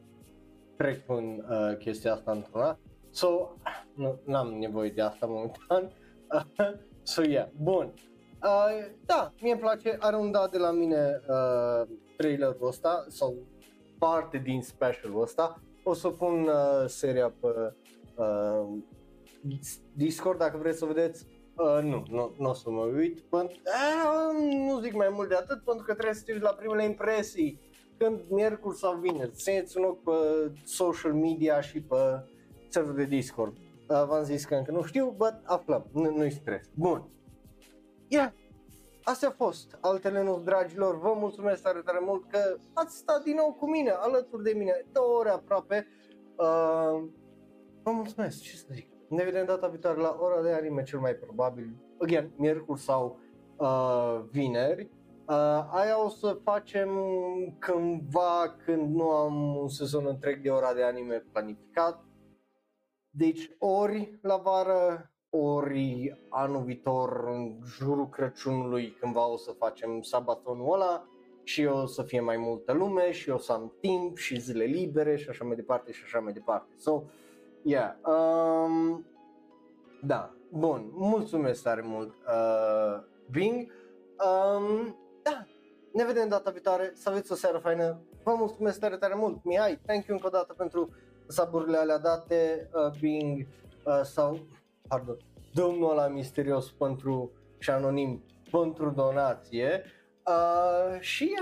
trec în uh, chestia asta într-una, so, nu am nevoie de asta momentan, so, yeah, bun. Uh, da, mie îmi place, are un dat de la mine uh, trailerul ăsta sau parte din specialul ăsta. O să pun uh, seria pe uh, Discord dacă vreți să vedeți. Uh, nu, nu, nu o să mă uit, pentru, uh, nu zic mai mult de atât pentru că trebuie să te uiți la primele impresii când miercuri sau vineri, țineți un ochi pe social media și pe serverul de Discord. Uh, v-am zis că încă nu știu, but aflăm, nu, nu-i stres. Bun. Yeah, Astea au fost altele nu dragilor, vă mulțumesc tare tare mult că ați stat din nou cu mine, alături de mine, două ore aproape. Uh, vă mulțumesc, ce să zic. Ne vedem data viitoare la ora de anime cel mai probabil, again, miercuri sau uh, vineri. Uh, aia o să facem cândva când nu am un sezon întreg de ora de anime planificat. Deci ori la vară, ori anul viitor, în jurul Crăciunului, cândva o să facem sabatonul ăla și o să fie mai multă lume și o să am timp și zile libere și așa mai departe și așa mai departe. So, yeah, um, da, bun, mulțumesc tare mult, uh, Bing. Um, da, ne vedem data viitoare, să aveți o seară faină. Vă mulțumesc tare, tare mult. Mihai, thank you încă o dată pentru saburile alea date, uh, Bing, uh, sau pardon, domnul ăla misterios pentru și anonim pentru donație uh, și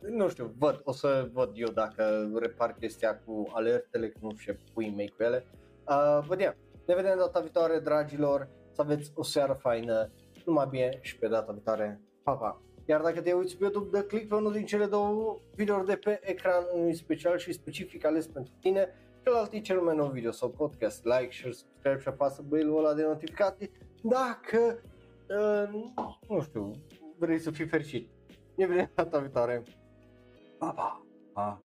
nu știu, văd, o să văd eu dacă repar chestia cu alertele, că nu știu ce pui mei cu ele. Uh, văd yeah. Ne vedem data viitoare, dragilor, să aveți o seară faină, numai bine și pe data viitoare. Pa, pa! Iar dacă te uiți pe YouTube, dă click pe unul din cele două videouri de pe ecran, unul special și specific ales pentru tine celălalt e cel mai nou video sau podcast, like, share, subscribe și apasă băilul ăla de notificații dacă, uh, nu știu, vrei să fii fericit. Ne vedem data viitoare. Pa, pa, pa.